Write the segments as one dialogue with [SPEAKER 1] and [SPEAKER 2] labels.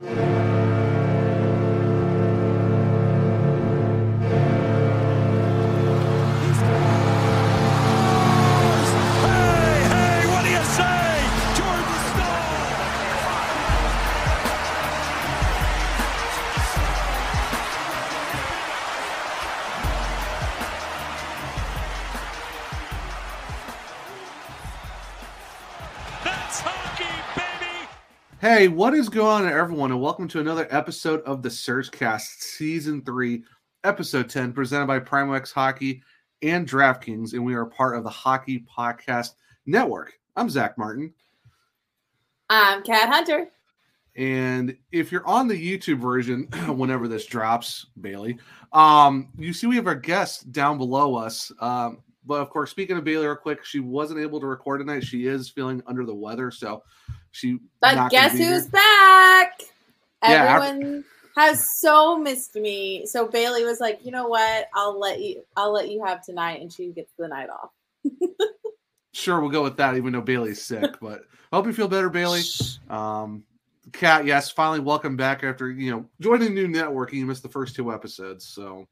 [SPEAKER 1] Hey, Hey, what
[SPEAKER 2] is going on, everyone, and welcome to another episode of the Surgecast Season 3, Episode 10, presented by Primo X Hockey and DraftKings, and we are part of the Hockey Podcast Network. I'm Zach Martin,
[SPEAKER 3] I'm Kat Hunter.
[SPEAKER 2] and if you're on the YouTube version, whenever this drops, Bailey, um, you see we have our guest down below us. Um, but of course, speaking of Bailey, real quick, she wasn't able to record tonight. She is feeling under the weather, so she.
[SPEAKER 3] But guess
[SPEAKER 2] be here.
[SPEAKER 3] who's back?
[SPEAKER 2] Yeah,
[SPEAKER 3] Everyone has so missed me. So Bailey was like, you know what? I'll let you I'll let you have tonight and she gets the night off.
[SPEAKER 2] Sure, we'll go with that, even though Bailey's sick. But I hope you feel better, Bailey. Um, Kat, yes, finally welcome back after you know joining new network. You missed the first two episodes, so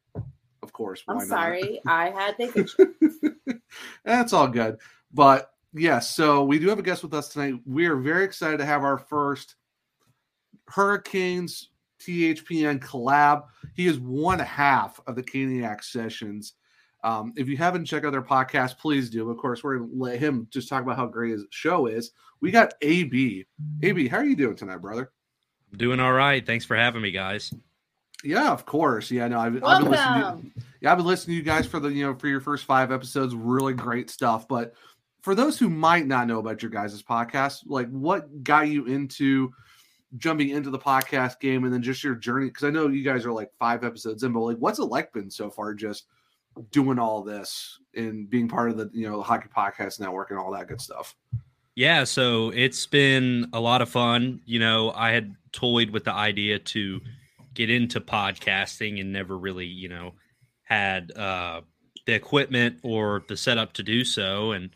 [SPEAKER 2] course, why
[SPEAKER 3] I'm
[SPEAKER 2] not?
[SPEAKER 3] sorry. I had vacation.
[SPEAKER 2] That's all good. But yes, so we do have a guest with us tonight. We are very excited to have our first Hurricanes THPN collab. He is one half of the Caniac sessions. Um, if you haven't checked out their podcast, please do. Of course, we're gonna let him just talk about how great his show is. We got AB. AB, how are you doing tonight, brother?
[SPEAKER 4] Doing all right. Thanks for having me, guys.
[SPEAKER 2] Yeah, of course. Yeah, no, I've, I've been listening. To,
[SPEAKER 3] Welcome.
[SPEAKER 2] Yeah, I've been listening to you guys for the you know for your first five episodes. Really great stuff. But for those who might not know about your guys' podcast, like what got you into jumping into the podcast game, and then just your journey? Because I know you guys are like five episodes in, but like, what's it like been so far? Just doing all this and being part of the you know the hockey podcast network and all that good stuff.
[SPEAKER 4] Yeah, so it's been a lot of fun. You know, I had toyed with the idea to get into podcasting and never really, you know, had uh, the equipment or the setup to do so. And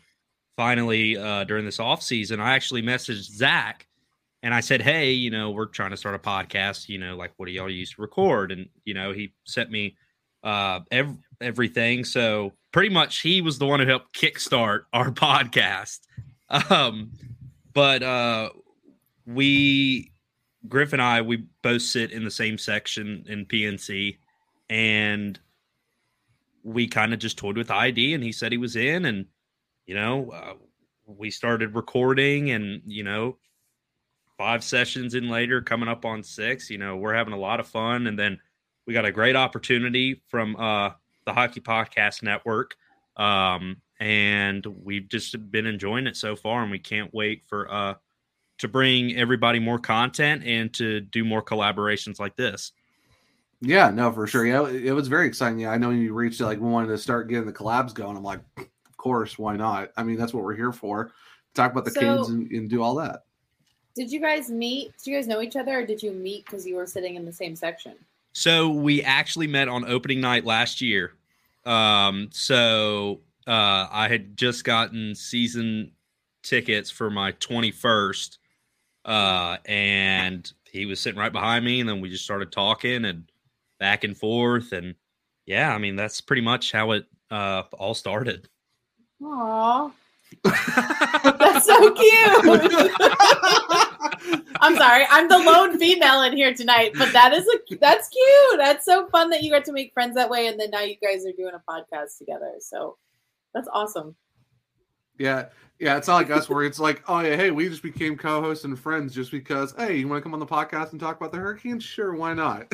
[SPEAKER 4] finally, uh, during this off season, I actually messaged Zach and I said, "Hey, you know, we're trying to start a podcast. You know, like what do y'all use to record?" And you know, he sent me uh, ev- everything. So pretty much, he was the one who helped kickstart our podcast. Um, but uh, we, Griff and I, we both sit in the same section in PNC, and we kind of just toyed with ID, and he said he was in, and you know, uh, we started recording, and you know, five sessions in later, coming up on six, you know, we're having a lot of fun, and then we got a great opportunity from uh, the Hockey Podcast Network. Um, and we've just been enjoying it so far, and we can't wait for uh, to bring everybody more content and to do more collaborations like this.
[SPEAKER 2] Yeah, no, for sure. Yeah, it was very exciting. Yeah, I know you reached like we wanted to start getting the collabs going. I'm like, of course, why not? I mean, that's what we're here for. Talk about the
[SPEAKER 3] So-
[SPEAKER 2] Canes and, and do all that.
[SPEAKER 3] Did you guys meet? Did you guys know each other or did you meet because you were sitting in the same section?
[SPEAKER 4] So we actually met on opening night last year. Um, so uh, I had just gotten season tickets for my 21st, uh, and he was sitting right behind me, and then we just started talking and back and forth, and yeah, I mean that's pretty much how it uh, all started.
[SPEAKER 3] Aw. That's so cute. I'm sorry, I'm the lone female in here tonight, but that is a that's cute. That's so fun that you got to make friends that way, and then now you guys are doing a podcast together. So that's awesome.
[SPEAKER 2] Yeah, yeah, it's not like us where it's like, oh yeah, hey, we just became co-hosts and friends just because. Hey, you want to come on the podcast and talk about the hurricane? Sure, why not?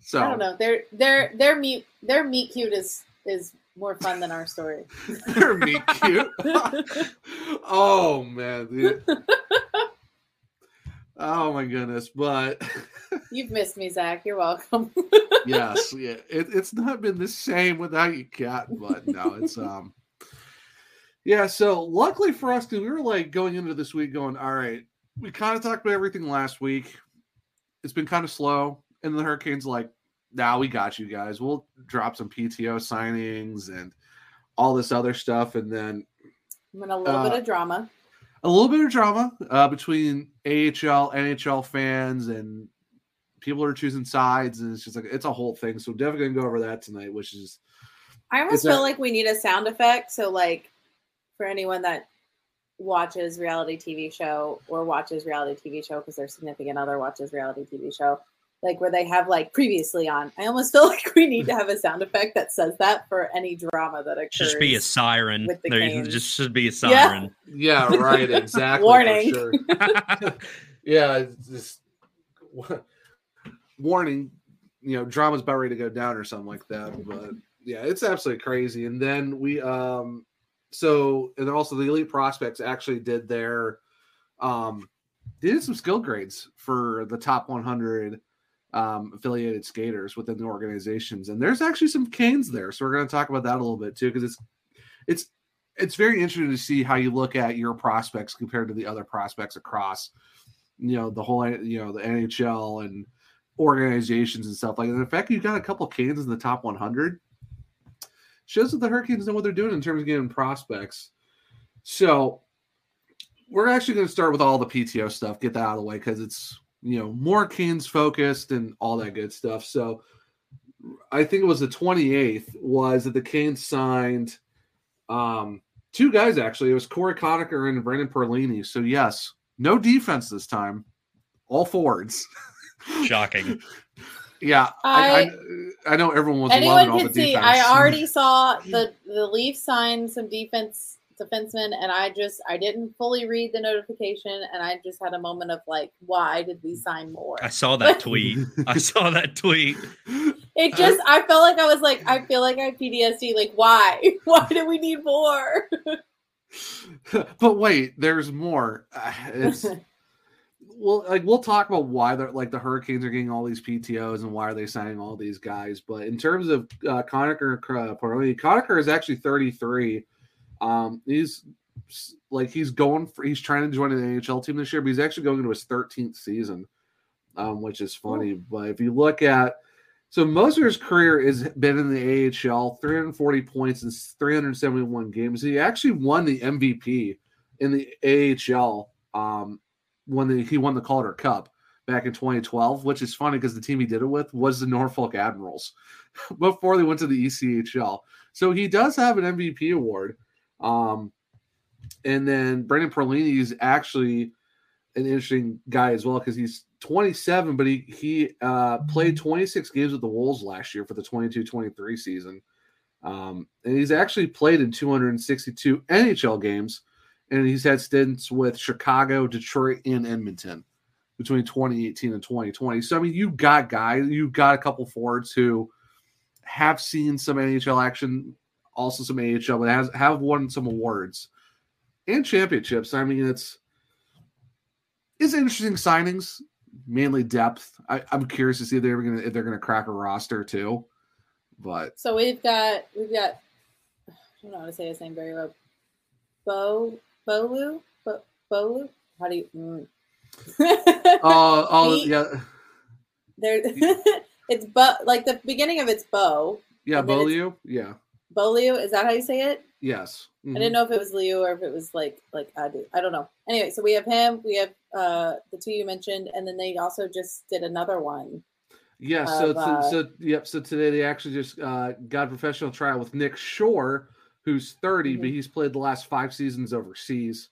[SPEAKER 2] so
[SPEAKER 3] I don't know. Their their their meet their meet cute is is more fun than our story.
[SPEAKER 2] they're meet cute. oh man. Oh my goodness! But
[SPEAKER 3] You've missed me, Zach. You're welcome.
[SPEAKER 2] yes, yeah, it, it's not been the same without you, Kat. But no, it's um, yeah. So luckily for us, because we were like going into this week, going, all right, we kind of talked about everything last week. It's been kind of slow, and the Hurricanes like, now nah, we got you guys. We'll drop some PTO signings and all this other stuff, and then
[SPEAKER 3] I'm in a little
[SPEAKER 2] Uh,
[SPEAKER 3] bit of drama.
[SPEAKER 2] A little bit of drama uh, between AHL, NHL fans, and people are choosing sides, and it's just like it's a whole thing. So definitely gonna go over that tonight, which is
[SPEAKER 3] I almost feel
[SPEAKER 2] that-
[SPEAKER 3] like we need a sound effect. So, like, for anyone that watches reality TV show or watches reality TV show because their significant other watches reality TV show, like where they have like previously on. I almost feel like we need to have a sound effect that says that for any drama that occurs.
[SPEAKER 4] Just be a siren.
[SPEAKER 3] with the
[SPEAKER 4] There
[SPEAKER 3] Canes.
[SPEAKER 4] just should be a siren.
[SPEAKER 2] yeah, right, exactly.
[SPEAKER 3] Warning.
[SPEAKER 2] Sure. Yeah, it's just warning. You know, drama's about ready to go down or something like that. But yeah, it's absolutely crazy. And then we um so and then also the elite prospects actually did their um they did some skill grades for the top 100 um affiliated skaters within the organizations and there's actually some canes there so we're going to talk about that a little bit too because it's it's it's very interesting to see how you look at your prospects compared to the other prospects across you know the whole you know the nhl and organizations and stuff like that. the fact you've got a couple canes in the top 100 shows that the Hurricanes know what they're doing in terms of getting prospects. So we're actually going to start with all the PTO stuff, get that out of the way because it's you know more Canes focused and all that good stuff. So I think it was the 28th was that the Canes signed um two guys actually. It was Corey Conacher and Brandon Perlini. So yes, no defense this time, all forwards.
[SPEAKER 4] Shocking.
[SPEAKER 2] Yeah, I, I, I know everyone was loving all
[SPEAKER 3] can
[SPEAKER 2] the
[SPEAKER 3] see. I already saw the the Leafs sign some defense defensemen, and I just I didn't fully read the notification, and I just had a moment of like, why did we sign more?
[SPEAKER 4] I saw that tweet. I saw that tweet.
[SPEAKER 3] It just I felt like I was like I feel like I have PTSD. Like why? Why do we need more?
[SPEAKER 2] but wait, there's more. Uh, It's well, like we'll talk about why they're like the Hurricanes are getting all these PTOS and why are they signing all these guys. But in terms of uh, Conacher, uh, Perlini, Conacher is actually 33. Um, he's like he's going for he's trying to join an NHL team this year, but he's actually going into his 13th season, um, which is funny. But if you look at so most of his career has been in the AHL, 340 points in 371 games. He actually won the MVP in the AHL um, when the, he won the Calder Cup back in 2012, which is funny because the team he did it with was the Norfolk Admirals before they went to the ECHL. So he does have an MVP award. Um, and then Brandon Perlini is actually an interesting guy as well because he's 27, but he he uh, played 26 games with the Wolves last year for the 22-23 season. Um, and he's actually played in 262 NHL games, and he's had stints with Chicago, Detroit, and Edmonton between 2018 and 2020. So I mean, you got guys, you got a couple forwards who have seen some NHL action, also some AHL, but has have won some awards and championships. I mean, it's it's interesting signings, mainly depth. I, I'm curious to see if they're gonna if they're gonna crack a roster too. But
[SPEAKER 3] so we've got we've got I don't know how to say his name very well. Bo Bolu Bo, Bolu. How do you? Mm.
[SPEAKER 2] uh, oh
[SPEAKER 3] He-
[SPEAKER 2] yeah,
[SPEAKER 3] there, it's Bo. Like the beginning of it's Bo
[SPEAKER 2] yeah,
[SPEAKER 3] then it's-
[SPEAKER 2] Beaulieu.
[SPEAKER 3] Is that how you say it?
[SPEAKER 2] yes.
[SPEAKER 3] I didn't know if it was Liu or if it was like like I do. I don't know. Anyway, so we have him. We have uh the two you mentioned, and then they also just did another one.
[SPEAKER 2] Yeah, so
[SPEAKER 3] of,
[SPEAKER 2] so,
[SPEAKER 3] uh,
[SPEAKER 2] so yep. So today they actually just uh, got a professional trial with Nick Shore, who's 30, but
[SPEAKER 3] Mhm.
[SPEAKER 2] he's played the last five seasons overseas.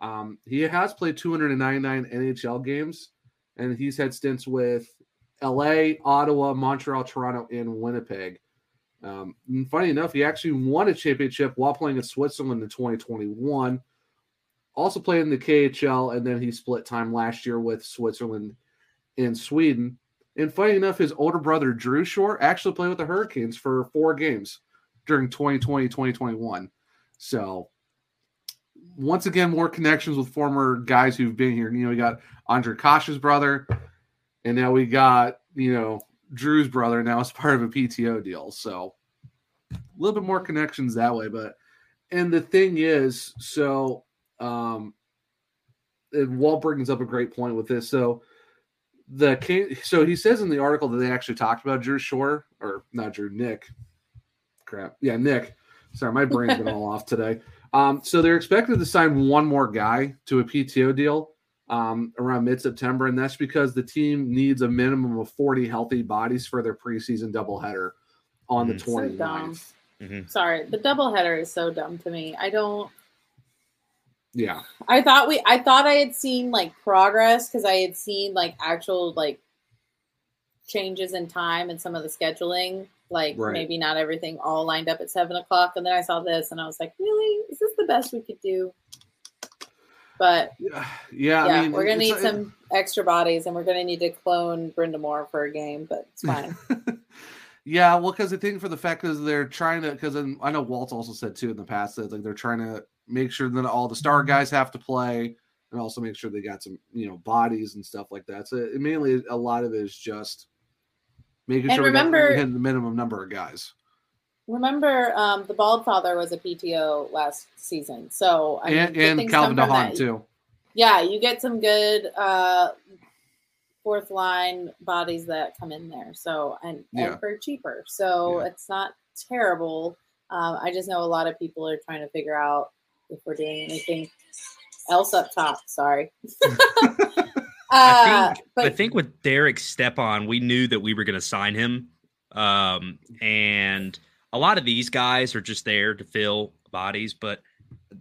[SPEAKER 2] Um, he has played 299 NHL games, and he's had stints with L.A., Ottawa, Montreal, Toronto, and Winnipeg. Um, funny enough, he actually won a championship while playing in Switzerland in 2021. Also played in the KHL, and then he split time last year with Switzerland and Sweden. And funny enough, his older brother Drew Shore actually played with the Hurricanes for four games during 2020, 2021. So once again, more connections with former guys who've been here. You know, we got Andre Kosh's brother, and now we got you know Drew's brother now is part of a PTO deal. So a little bit more connections that way. But and the thing is, so um, and Walt brings up a great point with this. So the so he says in the article that they actually talked about Drew Shore or not Drew Nick. Crap, yeah, Nick. Sorry, my brain's been all off today. Um, so they're expected to sign one more guy to a PTO deal um, around mid September, and that's because the team needs a minimum of 40 healthy bodies for their preseason doubleheader on the
[SPEAKER 4] Mhm.
[SPEAKER 2] 29th.
[SPEAKER 3] So
[SPEAKER 4] Mhm.
[SPEAKER 3] Sorry, the doubleheader is so dumb to me. I don't.
[SPEAKER 2] yeah.
[SPEAKER 3] I thought we. I thought I had seen like progress because I had seen like actual like changes in time and some of the scheduling. Like
[SPEAKER 2] Right.
[SPEAKER 3] maybe not everything all lined up at seven o'clock, and then I saw this and I was like, really, is this the best we could do? But
[SPEAKER 2] Yeah, yeah.
[SPEAKER 3] yeah,
[SPEAKER 2] I mean,
[SPEAKER 3] we're gonna need
[SPEAKER 2] it-
[SPEAKER 3] some extra bodies, and we're gonna need to clone Brenda Moore for a game, but it's fine.
[SPEAKER 2] yeah, well, because I think for the fact is they're trying to because I know Walt also said too in the past that like they're trying to make sure that all the star mm-hmm. guys have to play and also make sure they got some you know bodies and stuff like that. So it, mainly a lot of it is just making
[SPEAKER 3] And
[SPEAKER 2] sure
[SPEAKER 3] remember-
[SPEAKER 2] we hit the minimum number of guys.
[SPEAKER 3] Remember, um, the Bald Father was a PTO last season, so I mean,
[SPEAKER 2] and
[SPEAKER 3] good
[SPEAKER 2] and Calvin
[SPEAKER 3] come
[SPEAKER 2] DeHaan too.
[SPEAKER 3] Yeah, you get some good uh, fourth line bodies that come in there. So and,
[SPEAKER 2] Yeah.
[SPEAKER 3] and for cheaper, so
[SPEAKER 2] Yeah.
[SPEAKER 3] it's not terrible. Um, I just know a lot of people are trying to figure out if we're doing anything else up top. Sorry.
[SPEAKER 4] I
[SPEAKER 3] Uh,
[SPEAKER 4] think
[SPEAKER 3] but
[SPEAKER 4] I think with Derek Stepan, we knew that we were going to sign him, um, and a lot of these guys are just there to fill bodies. But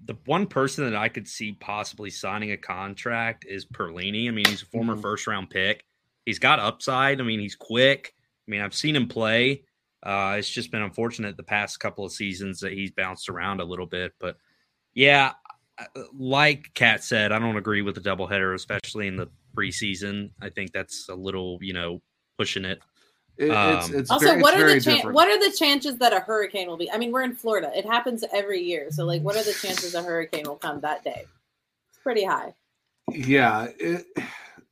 [SPEAKER 4] the one person that I could see possibly signing a contract is Perlini. I mean, he's a former
[SPEAKER 2] Mhm.
[SPEAKER 4] first round pick. He's got upside. I mean, he's quick. I mean, I've seen him play. Uh, it's just been unfortunate the past couple of seasons that he's bounced around a little bit. But yeah, uh, like Kat said, I don't agree with the doubleheader, especially in the preseason. I think that's a little, you know, pushing it.
[SPEAKER 2] It- it's
[SPEAKER 4] Um,
[SPEAKER 2] it's
[SPEAKER 3] also,
[SPEAKER 2] very,
[SPEAKER 3] what
[SPEAKER 2] it's
[SPEAKER 3] are
[SPEAKER 2] very
[SPEAKER 3] the chan- what are the chances that a hurricane will be? I mean, we're in Florida; it happens every year. So, like, what are the chances a hurricane will come that day? It's pretty high.
[SPEAKER 2] Yeah, it,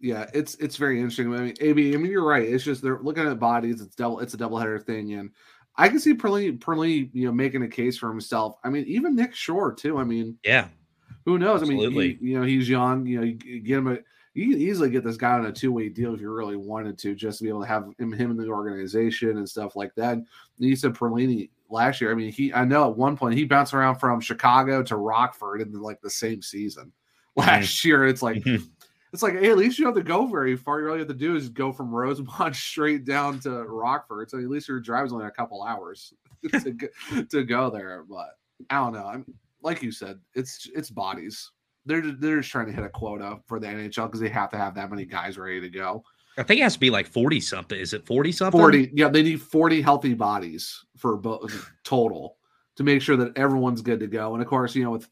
[SPEAKER 2] yeah, it's it's very interesting. I mean, AB, I mean, you're right. It's just they're looking at bodies. It's double. It's a double header thing, and I can see Perley, Perley, you know, making a case for himself. I mean, even Nick Shore too. I mean,
[SPEAKER 4] Yeah.
[SPEAKER 2] who knows? I mean, he, you know, he's young. You know, you, you get him a. You can easily get this guy on a two way deal if you really wanted to, just to be able to have him, him in the organization and stuff like that. And you said Perlini last year. I mean, he. I know at one point he bounced around from Chicago to Rockford in like the same season last year. It's like
[SPEAKER 4] Mhm.
[SPEAKER 2] it's like, hey, at least you don't have to go very far. All you have to do is go from Rosemont straight down to Rockford. So at least your drive's only a couple hours to go, to go there. But I don't know. I'm like you said, it's it's bodies. They're they're just trying to hit a quota for the NHL because they have to have that many guys ready to go.
[SPEAKER 4] I think it has to be like 40 something. Is it 40 something?
[SPEAKER 2] Forty, yeah, they need forty healthy bodies for both total to make sure that everyone's good to go. And of course, you know, with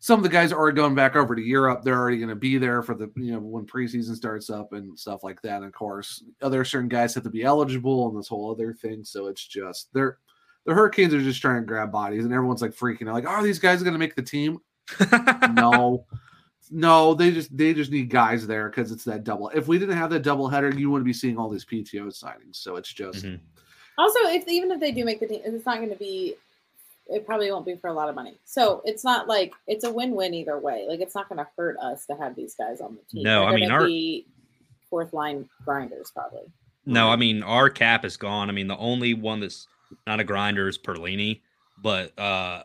[SPEAKER 2] some of the guys are going back over to Europe, they're already going to be there for the you know when preseason starts up and stuff like that. And of course, other certain guys have to be eligible and this whole other thing. So it's just they're the Hurricanes are just trying to grab bodies, and everyone's like freaking out, like, "Are these guys going to make the team?" no, no, they just they just need guys there because it's that double. If we didn't have that double header, you wouldn't be seeing all these PTO signings. So it's just
[SPEAKER 4] Mhm.
[SPEAKER 3] Also, if even if they do make the team, it's not going to be. It probably won't be for a lot of money. So it's not like it's a win-win either way. Like it's not going to hurt us to have these guys on the team.
[SPEAKER 4] No,
[SPEAKER 3] They're
[SPEAKER 4] I mean,
[SPEAKER 3] gonna
[SPEAKER 4] our-
[SPEAKER 3] be fourth line grinders probably.
[SPEAKER 4] No, I mean our cap is gone. I mean the only one that's not a grinder is Perlini, but uh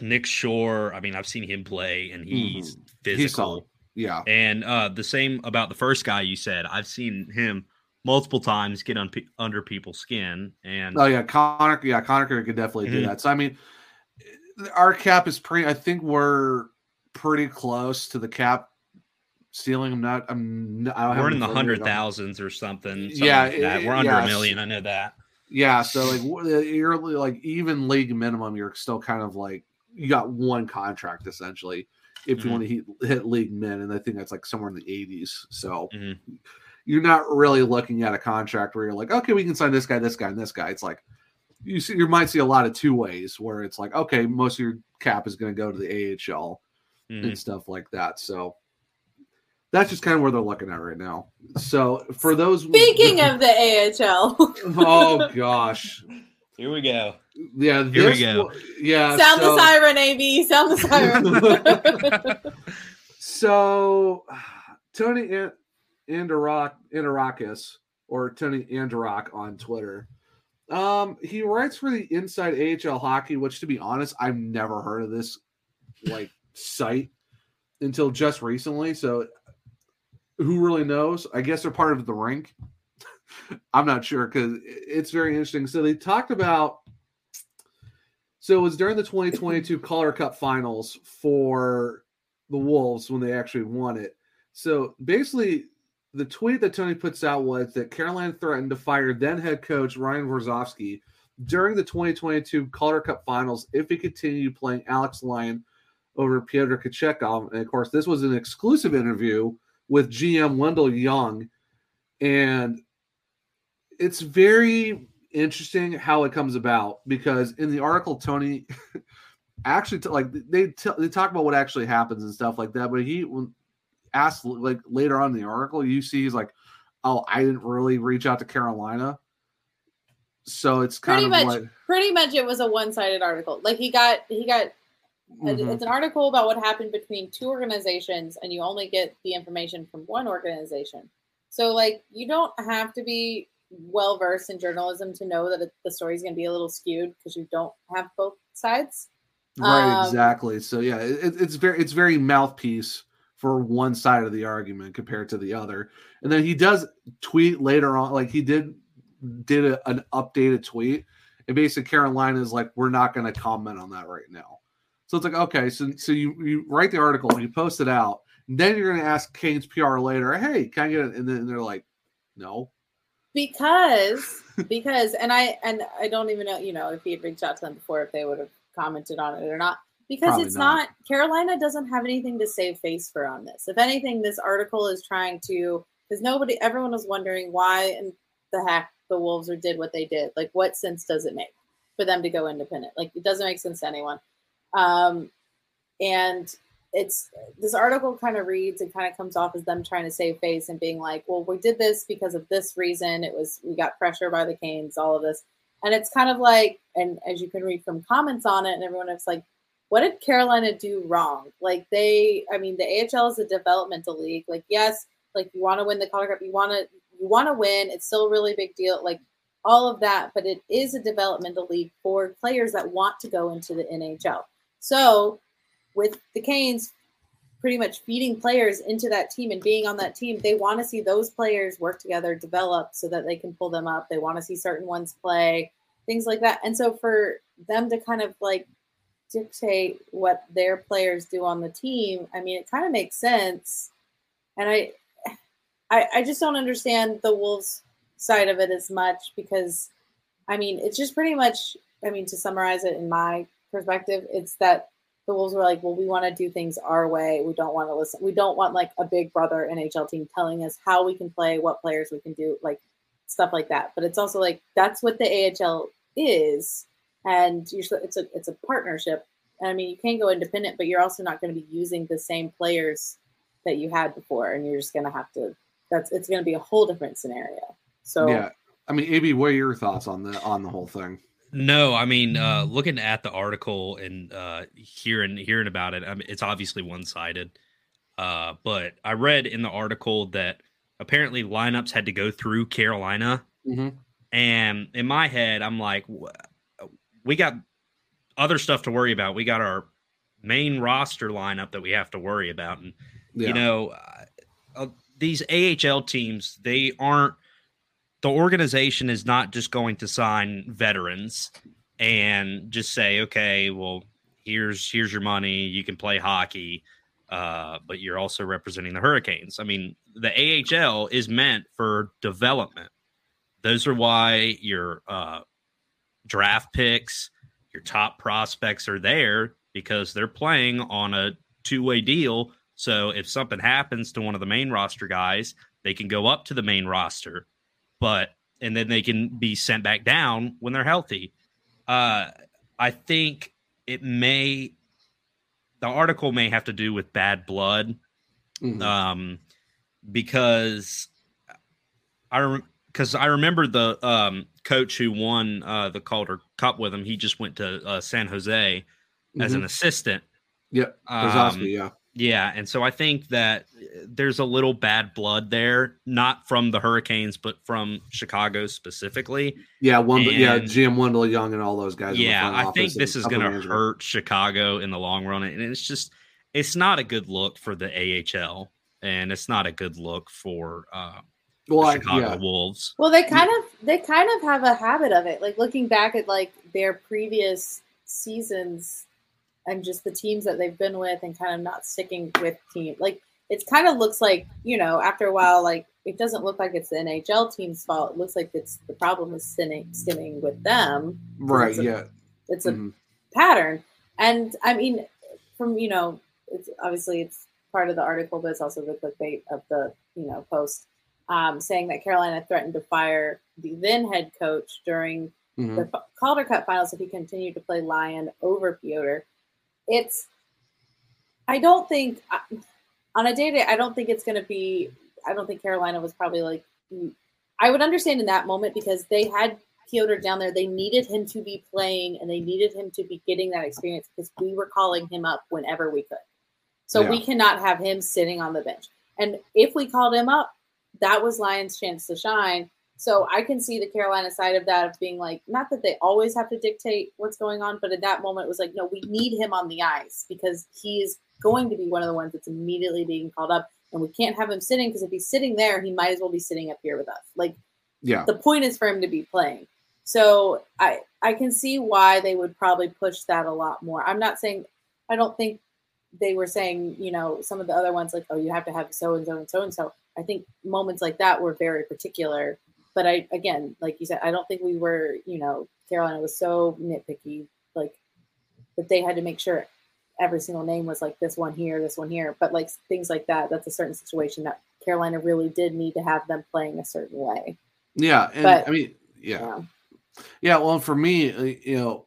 [SPEAKER 4] Nick Shore. I mean I've seen him play and he's
[SPEAKER 2] Mhm. He's solid.
[SPEAKER 4] physical.
[SPEAKER 2] yeah,
[SPEAKER 4] and uh the same about the first guy you said. I've seen him multiple times get un- under people's skin, and
[SPEAKER 2] oh yeah, Connor, yeah, Connor could definitely do
[SPEAKER 4] Mhm.
[SPEAKER 2] that. So I mean, our cap is pretty. I think we're pretty close to the cap ceiling. I'm not. I'm. Not, I don't have
[SPEAKER 4] we're
[SPEAKER 2] it
[SPEAKER 4] in the
[SPEAKER 2] front of me,
[SPEAKER 4] hundred thousands or something. something
[SPEAKER 2] Yeah,
[SPEAKER 4] like
[SPEAKER 2] it-
[SPEAKER 4] we're under
[SPEAKER 2] yeah,
[SPEAKER 4] a million. I know that.
[SPEAKER 2] Yeah, so like you're like even league minimum, you're still kind of like you got one contract essentially if you
[SPEAKER 4] Mhm.
[SPEAKER 2] want to hit, hit league men, and I think that's like somewhere in the 80s. So
[SPEAKER 4] Mhm.
[SPEAKER 2] you're not really looking at a contract where you're like, okay, we can sign this guy, this guy, and this guy. It's like you see, you might see a lot of two ways where it's like, okay, most of your cap is going to go to the AHL,
[SPEAKER 4] Mhm.
[SPEAKER 2] and stuff like that. So that's just kind of where they're looking at right now. So for those
[SPEAKER 3] Speaking of the AHL,
[SPEAKER 2] oh gosh,
[SPEAKER 4] Here we go.
[SPEAKER 2] yeah,
[SPEAKER 4] Here we go.
[SPEAKER 2] wa- Yeah,
[SPEAKER 3] sound
[SPEAKER 2] so,
[SPEAKER 3] the siren, AB. Sound the siren.
[SPEAKER 2] So Tony An- Andarak Andarakis or Tony Andarak on Twitter. Um, he writes for the Inside AHL Hockey, which to be honest, I've never heard of this like site until just recently. So who really knows? I guess they're part of the rink. I'm not sure because it's very interesting. So they talked about so it was during the 2022 Calder Cup finals for the Wolves when they actually won it. So basically, the tweet that Tony puts out was that Carolina threatened to fire then head coach Ryan Warsofsky during the 2022 Calder Cup finals if he continued playing Alex Lyon over Pyotr Kochetkov. And of course, this was an exclusive interview with GM Wendell Young. And it's very interesting how it comes about because in the article, Tony actually t- like they t- they talk about what actually happens and stuff like that. But he when asked like later on in the article, you see he's like, "Oh, I didn't really reach out to Carolina." So it's kind
[SPEAKER 3] Pretty
[SPEAKER 2] of
[SPEAKER 3] much.
[SPEAKER 2] like
[SPEAKER 3] Pretty much, it was a one-sided article. Like he got he got
[SPEAKER 2] Mhm.
[SPEAKER 3] it's an article about what happened between two organizations and you only get the information from one organization so like you don't have to be well versed in journalism to know that it, the story is going to be a little skewed because you don't have both sides
[SPEAKER 2] right,
[SPEAKER 3] um,
[SPEAKER 2] exactly. So yeah, it, it's very it's very mouthpiece for one side of the argument compared to the other. And then he does tweet later on, like he did did a, an updated tweet, and basically Carolina is like, we're not going to comment on that right now. So it's like, okay, so so you you write the article, you post it out, and then you're going to ask Canes' PR later, hey, can I get it? And then they're like, no.
[SPEAKER 3] Because because and i and i don't even know you know if he had reached out to them before if they would have commented on it or not because
[SPEAKER 2] Probably
[SPEAKER 3] it's
[SPEAKER 2] not.
[SPEAKER 3] not. carolina doesn't have anything to save face for on this if anything this article is trying to because nobody everyone was wondering why in the heck the wolves or did what they did like what sense does it make for them to go independent like it doesn't make sense to anyone um and it's this article kind of reads and kind of comes off as them trying to save face and being like, well, we did this because of this reason. It was we got pressure by the Canes, all of this. And it's kind of like, and as you can read from comments on it, and everyone is like, what did Carolina do wrong? Like they, I mean, the AHL is a developmental league. Like, yes, like you want to win the Calder Cup, you want to you want to win. It's still a really big deal. Like all of that, but it is a developmental league for players that want to go into the NHL. So with the Canes pretty much feeding players into that team and being on that team, they want to see those players work together, develop so that they can pull them up. They want to see certain ones play, things like that. And so for them to kind of like dictate what their players do on the team, I mean, it kind of makes sense. And I, I, I just don't understand the Wolves side of it as much because, I mean, it's just pretty much. I mean, to summarize it in my perspective, it's that the Wolves were like, well, we want to do things our way. We don't want to listen. We don't want like a big brother NHL team telling us how we can play, what players we can do, like stuff like that. But it's also like that's what the AHL is, and it's a it's a partnership. And I mean, you can go independent, but you're also not going to be using the same players that you had before, and you're just going to have to. That's it's going to be a whole different scenario. So
[SPEAKER 2] Yeah. I mean, AB, what are your thoughts on the on the whole thing?
[SPEAKER 4] No, I mean, uh, looking at the article and uh, hearing hearing about it, I mean, it's obviously one sided. Uh, but I read in the article that apparently lineups had to go through Carolina,
[SPEAKER 2] Mm-hmm.
[SPEAKER 4] and in my head, I'm like, we got other stuff to worry about. We got our main roster lineup that we have to worry about, and
[SPEAKER 2] Yeah.
[SPEAKER 4] you know, uh, uh, these AHL teams, they aren't. The organization is not just going to sign veterans and just say, okay, well, here's here's your money. You can play hockey, uh, but you're also representing the Hurricanes. I mean, the AHL is meant for development. Those are why your uh, draft picks, your top prospects are there because they're playing on a two way deal. So if something happens to one of the main roster guys, they can go up to the main roster, but and then they can be sent back down when they're healthy. Uh, I think it may the article may have to do with bad blood,
[SPEAKER 2] Mhm.
[SPEAKER 4] um, because I because I remember the um coach who won uh the Calder Cup with him. He just went to uh, San Jose as an
[SPEAKER 2] Mhm.
[SPEAKER 4] assistant.
[SPEAKER 2] Yep.
[SPEAKER 4] Um,
[SPEAKER 2] yeah.
[SPEAKER 4] Yeah, and so I think that uh, there's a little bad blood there, not from the Hurricanes, but from Chicago specifically.
[SPEAKER 2] Yeah, one yeah,
[SPEAKER 4] and-
[SPEAKER 2] GM Wendell Young and all those guys.
[SPEAKER 4] Yeah, I think this is going to hurt Chicago in the long run, and it's just it's not a good look for the AHL, and it's not a good look for uh,
[SPEAKER 2] Well,
[SPEAKER 4] the
[SPEAKER 2] I,
[SPEAKER 4] Chicago
[SPEAKER 2] yeah.
[SPEAKER 4] Wolves.
[SPEAKER 3] Well, they kind of they kind of have a habit of it. Like looking back at like their previous seasons and just the teams that they've been with and kind of not sticking with team. Like it kind of looks like, you know, after a while like it doesn't look like it's the NHL team's fault. It looks like it's the problem is stemming, stemming with them.
[SPEAKER 2] right.
[SPEAKER 3] it's a-
[SPEAKER 2] Yeah.
[SPEAKER 3] It's a
[SPEAKER 2] Mhm.
[SPEAKER 3] pattern. And I mean, from you know, it's obviously it's part of the article, but it's also the clickbait of the you know post um, saying that Carolina threatened to fire the then head coach during
[SPEAKER 2] Mhm.
[SPEAKER 3] the Calder Cup finals if he continued to play Lyon over Pyotr. It's, I don't think on a day to day, I don't think it's going to be. I don't think Carolina was probably like. Mm, I would understand in that moment because they had Pyotr down there. They needed him to be playing and they needed him to be getting that experience because we were calling him up whenever we could. So
[SPEAKER 2] Yeah.
[SPEAKER 3] we cannot have him sitting on the bench. And if we called him up, that was Lyon's chance to shine. So I can see the Carolina side of that of being like, not that they always have to dictate what's going on, but at that moment it was like, no, we need him on the ice because he is going to be one of the ones that's immediately being called up. And we can't have him sitting because if he's sitting there, he might as well be sitting up here with us. Like
[SPEAKER 2] Yeah.
[SPEAKER 3] the point is for him to be playing. So I I can see why they would probably push that a lot more. I'm not saying I don't think they were saying, you know, some of the other ones like, oh, you have to have so and so and so and so. I think moments like that were very particular. But I again, like you said, I don't think we were, you know, Carolina was so nitpicky, like that they had to make sure every single name was like this one here, this one here. But like things like that, that's a certain situation that Carolina really did need to have them playing a certain way.
[SPEAKER 2] Yeah. And
[SPEAKER 3] But-
[SPEAKER 2] I mean, yeah.
[SPEAKER 3] Yeah.
[SPEAKER 2] Yeah, well, for me, uh, you know,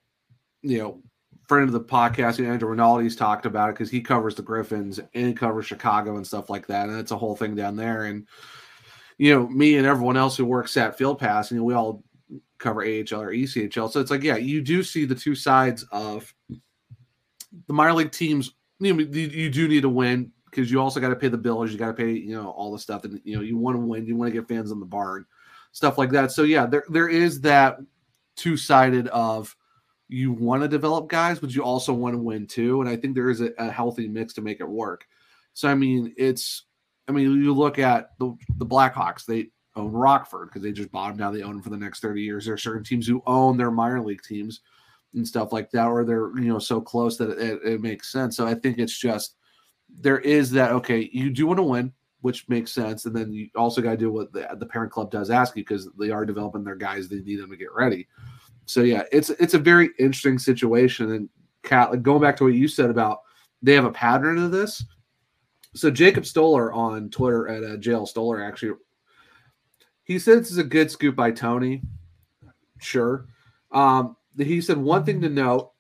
[SPEAKER 2] you know, friend of the podcast, Andrew Rinaldi's talked about it because he covers the Griffins and covers Chicago and stuff like that, and it's a whole thing down there. And you know, me and everyone else who works at Field Pass, you know, we all cover AHL or ECHL, so it's like, yeah, you do see the two sides of the minor league teams. You, know, you, you do need to win because you also got to pay the bills, you got to pay, you know, all the stuff, and you know, you want to win, you want to get fans in the barn, stuff like that. So yeah, there there is that two sided of you want to develop guys, but you also want to win too. And I think there is a, a healthy mix to make it work. So I mean, it's I mean, you look at the the Blackhawks, they own Rockford because they just bought them now. They own them for the next 30 years. There are certain teams who own their minor league teams and stuff like that, or they're you know so close that it, it, makes sense. So I think it's just there is that okay, you do want to win, which makes sense, and then you also got to do what the, the parent club does ask you because they are developing their guys. They need them to get ready. So yeah, it's it's a very interesting situation. And Kat, like going back to what you said about they have a pattern of this. So Jacob Stoller on Twitter at uh, JL Stoller actually, he said this is a good scoop by Tony. Sure, um, he said one thing to note: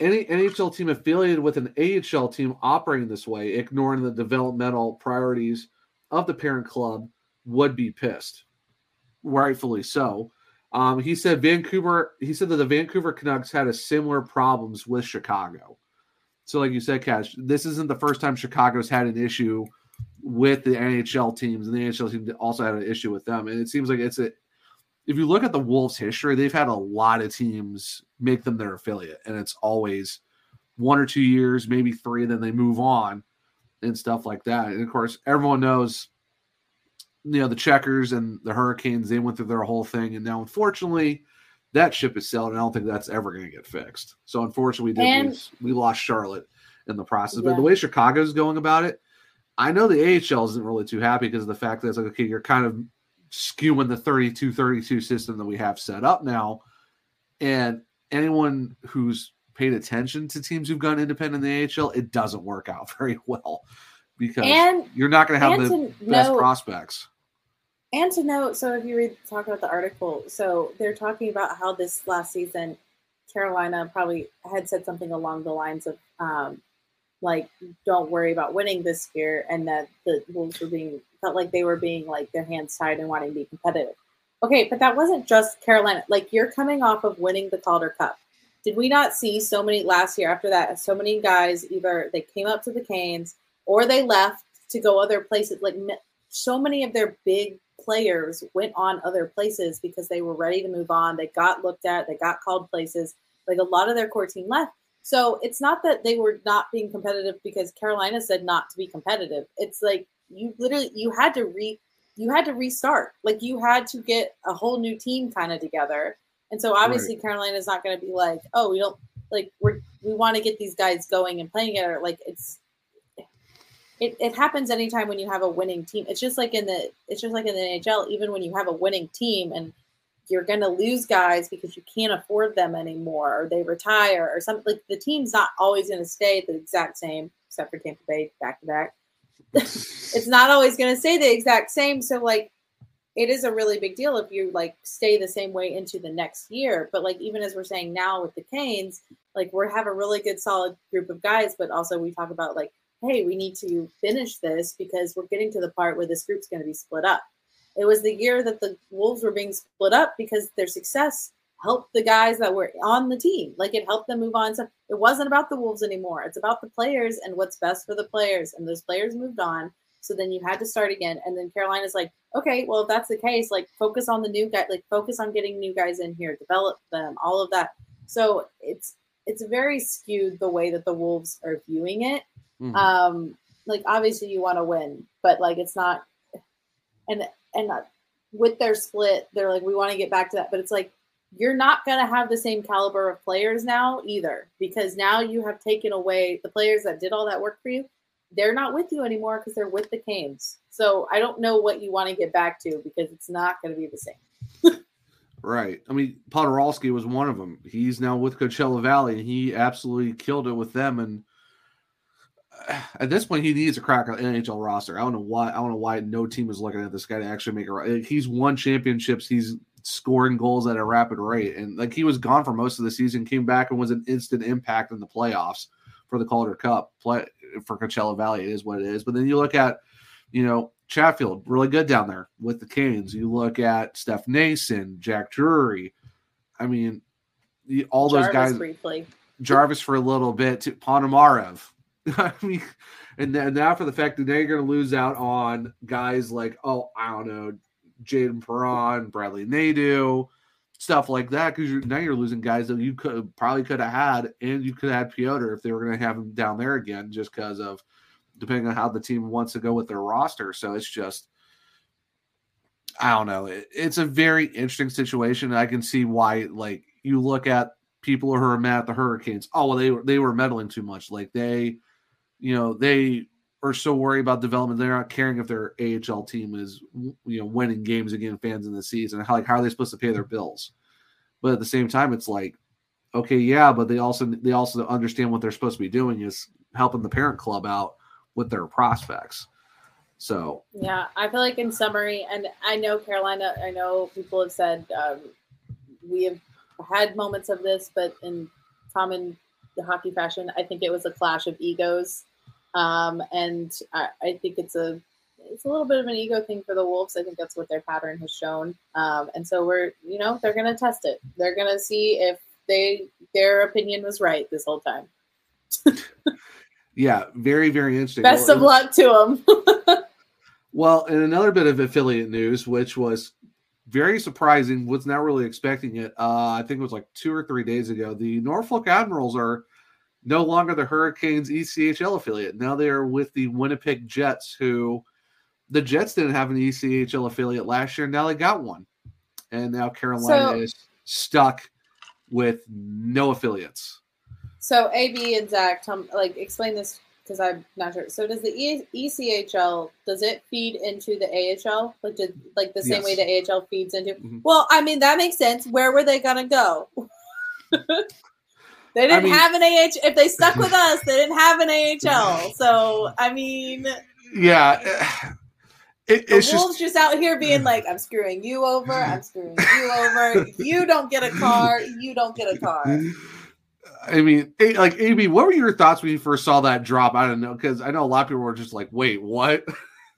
[SPEAKER 2] any NHL team affiliated with an AHL team operating this way, ignoring the developmental priorities of the parent club, would be pissed. Rightfully so. Um, he said Vancouver. He said that the Vancouver Canucks had a similar problems with Chicago. So, like you said, Cash, this isn't the first time Chicago's had an issue with the NHL teams, and the NHL team also had an issue with them. And it seems like it's a. If you look at the Wolves' history, they've had a lot of teams make them their affiliate, and it's always one or two years, maybe three, and then they move on and stuff like that. And of course, everyone knows you know the checkers and the hurricanes they went through their whole thing and now unfortunately that ship is sailed and i don't think that's ever going to get fixed. So unfortunately we did
[SPEAKER 3] And-
[SPEAKER 2] lose, we lost charlotte in the process. But the way chicago's going about it i know the ahl isn't really too happy because of the fact that it's like okay you're kind of skewing the 32 32 system that we have set up now. And anyone who's paid attention to teams who've gone independent in the ahl it doesn't work out very well because
[SPEAKER 3] And
[SPEAKER 2] you're not going to have the best prospects
[SPEAKER 3] and to note, so if you read talk about the article, so they're talking about how this last season, Carolina probably had said something along the lines of, um, like don't worry about winning this year and that the wolves were being felt like they were being like their hands tied and wanting to be competitive. Okay but that wasn't just carolina. Like you're coming off of winning the calder cup. Did we not see so many last year after that so many guys either they came up to the canes or they left to go other places. Like so many of their big players went on other places because they were ready to move on they got looked at they got called places like a lot of their core team left so it's not that they were not being competitive because Carolina said not to be competitive. It's like you literally you had to re you had to restart. Like you had to get a whole new team kind of together. And so obviously right. Carolina is not going to be like, oh, we don't like we're we want to get these guys going and playing together. Like it's it, it happens anytime when you have a winning team. It's just like in the it's just like in the NHL, even when you have a winning team and you're to lose guys because you can't afford them anymore or they retire or something like the team's not always to stay the exact same except for Tampa Bay back to back. it's not always to stay the exact same so like it is a really big deal if you like stay the same way into the next year but like even as we're saying now with the Canes like we have a really good solid group of guys but also we talk about like hey we need to finish this because we're getting to the part where this group's going to be split up it was the year that the Wolves were being split up because their success helped the guys that were on the team. Like it helped them move on. So it wasn't about the Wolves anymore. It's about the players and what's best for the players. And those players moved on. So then you had to start again. And then Carolina's like, okay, well, if that's the case, like focus on the new guy, like focus on getting new guys in here, develop them, all of that. So it's it's very skewed the way that the Wolves are viewing it. Mm-hmm. Um, like obviously you want to win, but like it's not and and with their split, they're like, we want to get back to that. But it's like, you're not going to have the same caliber of players now either, because now you have taken away the players that did all that work for you. They're not with you anymore because they're with the Canes. So I don't know what you want to get back to because it's not going to be the same.
[SPEAKER 2] Right. I mean, Poturalski was one of them. He's now with Coachella Valley, and he absolutely killed it with them. And at this point, he needs a crack on NHL roster. I don't know why. I don't know why no team is looking at this guy to actually make a. He's won championships. He's scoring goals at a rapid rate, and like he was gone for most of the season, came back and was an instant impact in the playoffs for the Calder Cup. Play for Coachella Valley it is what it is. But then you look at, you know, Chatfield, really good down there with the Canes. You look at Stef Noesen, Jack Drury. I mean, all those Jarvis guys.
[SPEAKER 3] Briefly.
[SPEAKER 2] Jarvis for a little bit. To Ponomarev, I mean, and then now for the fact that they're going to lose out on guys like, oh, I don't know, Jayden Perron, Bradley Nadeau, stuff like that, because now you're losing guys that you could probably could have had, and you could have had Pyotr if they were going to have him down there again, just because of depending on how the team wants to go with their roster. So it's just. I don't know. It, it's a very interesting situation. I can see why, like, you look at people who are mad at the Hurricanes. Oh, well, they were they were meddling too much. Like they you know, they are so worried about development. They're not caring if their AHL team is, you know, winning games against fans in the season. How like how are they supposed to pay their bills? But at the same time, it's like, okay, yeah, but they also they also understand what they're supposed to be doing is helping the parent club out with their prospects. So
[SPEAKER 3] yeah, I feel like in summary, and I know Carolina, I know people have said um, we have had moments of this, but in common the hockey fashion. I think it was a clash of egos, um, and I, I, think it's a it's a little bit of an ego thing for the Wolves. I think that's what their pattern has shown, um, and so we're you know they're going to test it. They're going to see if they their opinion was right this whole time.
[SPEAKER 2] yeah, very very interesting.
[SPEAKER 3] Best well, of luck to them.
[SPEAKER 2] well, and another bit of affiliate news, which was very surprising. Was not really expecting it. Uh, I think it was like two or three days ago. The Norfolk Admirals are no longer the Hurricanes ECHL affiliate. Now they are with the Winnipeg Jets, who the Jets didn't have an ECHL affiliate last year. Now they got one, and now Carolina so, is stuck with no affiliates.
[SPEAKER 3] So AB and Zach, Tom, like explain this because I'm not sure. So does the e- ECHL does it feed into the AHL like did, like the same yes. way the AHL feeds into? Mm-hmm. Well, I mean that makes sense. Where were they gonna go? they didn't I mean, have an AH. If they stuck with us, they didn't have an AHL. So I mean,
[SPEAKER 2] yeah.
[SPEAKER 3] It, the Wolves just, just out here being like, I'm screwing you over, I'm screwing you over. You don't get a car, you don't get a car.
[SPEAKER 2] I mean, like AB, what were your thoughts when you first saw that drop? I don't know because I know a lot of people were just like, "Wait, what?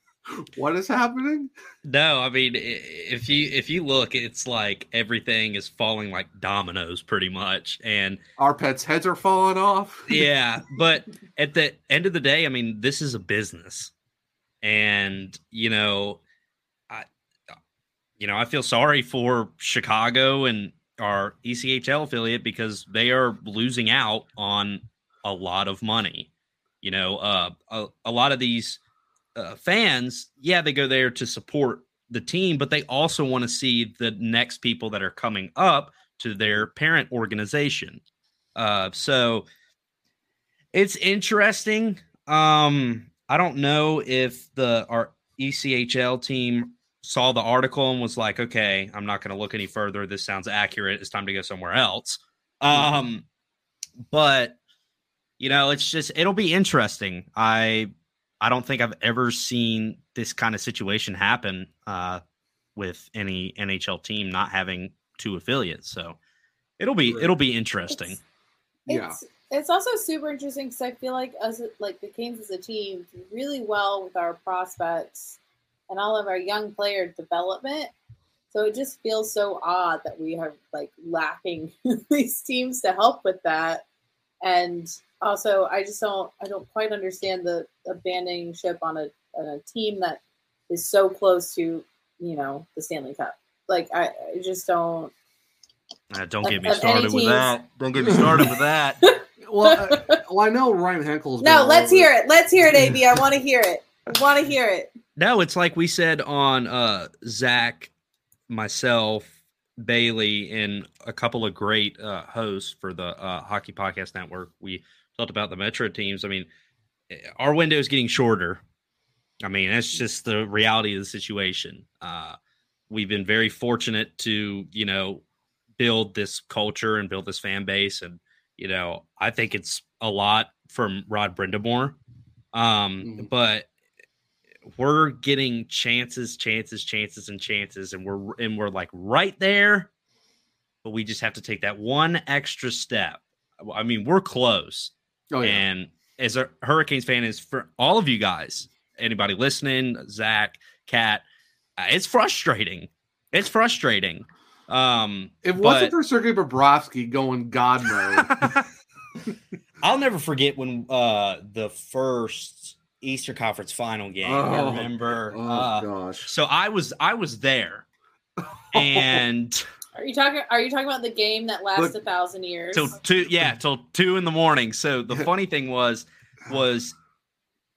[SPEAKER 2] what is happening?"
[SPEAKER 4] No, I mean, if you if you look, it's like everything is falling like dominoes, pretty much, and
[SPEAKER 2] Our pets' heads are falling off.
[SPEAKER 4] yeah but at the end of the day i mean this is a business and you know i you know i feel sorry for chicago and our echl affiliate because they are losing out on a lot of money you know uh a, a lot of these uh, fans yeah they go there to support the team but they also want to see the next people that are coming up to their parent organization uh so it's interesting. Um, I don't know if the our ECHL team saw the article and was like, "Okay, I'm not going to look any further. This sounds accurate. It's time to go somewhere else." Um, but you know, it's just it'll be interesting. I I don't think I've ever seen this kind of situation happen uh, with any NHL team not having two affiliates. So it'll be
[SPEAKER 2] Right.
[SPEAKER 4] it'll be interesting.
[SPEAKER 3] It's,
[SPEAKER 2] Yeah.
[SPEAKER 3] it's, it's also super interesting because I feel like us, like the Canes as a team, do really well with our prospects and all of our young player development. So it just feels so odd that we are like lacking these teams to help with that. And also, I just don't, I don't quite understand the abandoning ship on a on a team that is so close to, you know, the Stanley Cup. Like I, I just don't.
[SPEAKER 4] Uh, don't
[SPEAKER 3] Of-
[SPEAKER 4] get me started with that. Don't get me started with that.
[SPEAKER 2] Well, uh, well, I know Ryan Henkel's.
[SPEAKER 3] No, let's hear it. Let's hear it, AB. I want to hear it. I want to hear it.
[SPEAKER 4] No, it's like we said on uh Zach, myself, Bailey, and a couple of great uh hosts for the uh Hockey Podcast Network. We talked about the Metro teams. I mean, eh, our window is getting shorter. I mean, that's just the reality of the situation. Uh we've been very fortunate to, you know, build this culture and build this fan base. And, you know, I think it's a lot from Rod Brind'Amour. Um,
[SPEAKER 2] Mhm.
[SPEAKER 4] but we're getting chances, chances, chances, and chances, and we're and we're like right there, but we just have to take that one extra step. I mean, we're close.
[SPEAKER 2] Oh yeah.
[SPEAKER 4] And as a Hurricanes fan, is for all of you guys, anybody listening, Zach, Kat, uh, it's frustrating. It's frustrating. Um,
[SPEAKER 2] If it
[SPEAKER 4] but-
[SPEAKER 2] wasn't for Sergei Bobrovsky going God mode,
[SPEAKER 4] I'll never forget when uh the first Easter Conference final game. I
[SPEAKER 2] Oh,
[SPEAKER 4] remember.
[SPEAKER 2] oh
[SPEAKER 4] uh,
[SPEAKER 2] gosh,
[SPEAKER 4] so I was I was there, and
[SPEAKER 3] Are you talking? Are you talking about the game that lasts
[SPEAKER 2] Look-
[SPEAKER 3] a thousand years?
[SPEAKER 4] till two yeah till two in the morning. So the funny thing was was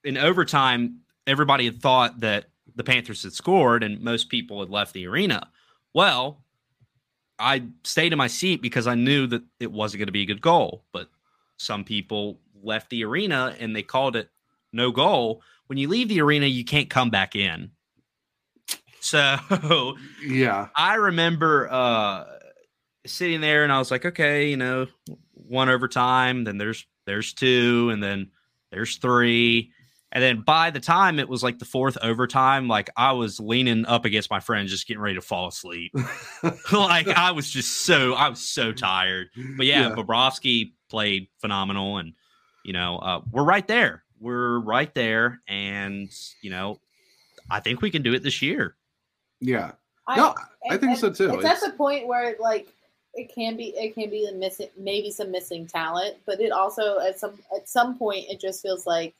[SPEAKER 4] in overtime, everybody had thought that the Panthers had scored, and most people had left the arena. Well, I stayed in my seat because I knew that it wasn't going to be a good goal, but some people left the arena and they called it no goal. When you leave the arena, you can't come back in. So
[SPEAKER 2] yeah,
[SPEAKER 4] I remember uh sitting there and I was like, okay, you know, one overtime, then there's there's two, and then there's three. And then by the time it was like the fourth overtime, like I was leaning up against my friend, just getting ready to fall asleep. like I was just so I was so tired. But yeah,
[SPEAKER 2] Yeah.
[SPEAKER 4] Bobrovsky played phenomenal, and you know uh, we're right there. We're right there, and you know I think we can do it this year.
[SPEAKER 2] yeah.
[SPEAKER 3] I,
[SPEAKER 2] No, I
[SPEAKER 3] and-
[SPEAKER 2] think so too.
[SPEAKER 3] It's, at the point where like it can be it can be the missing maybe some missing talent, but it also at some at some point it just feels like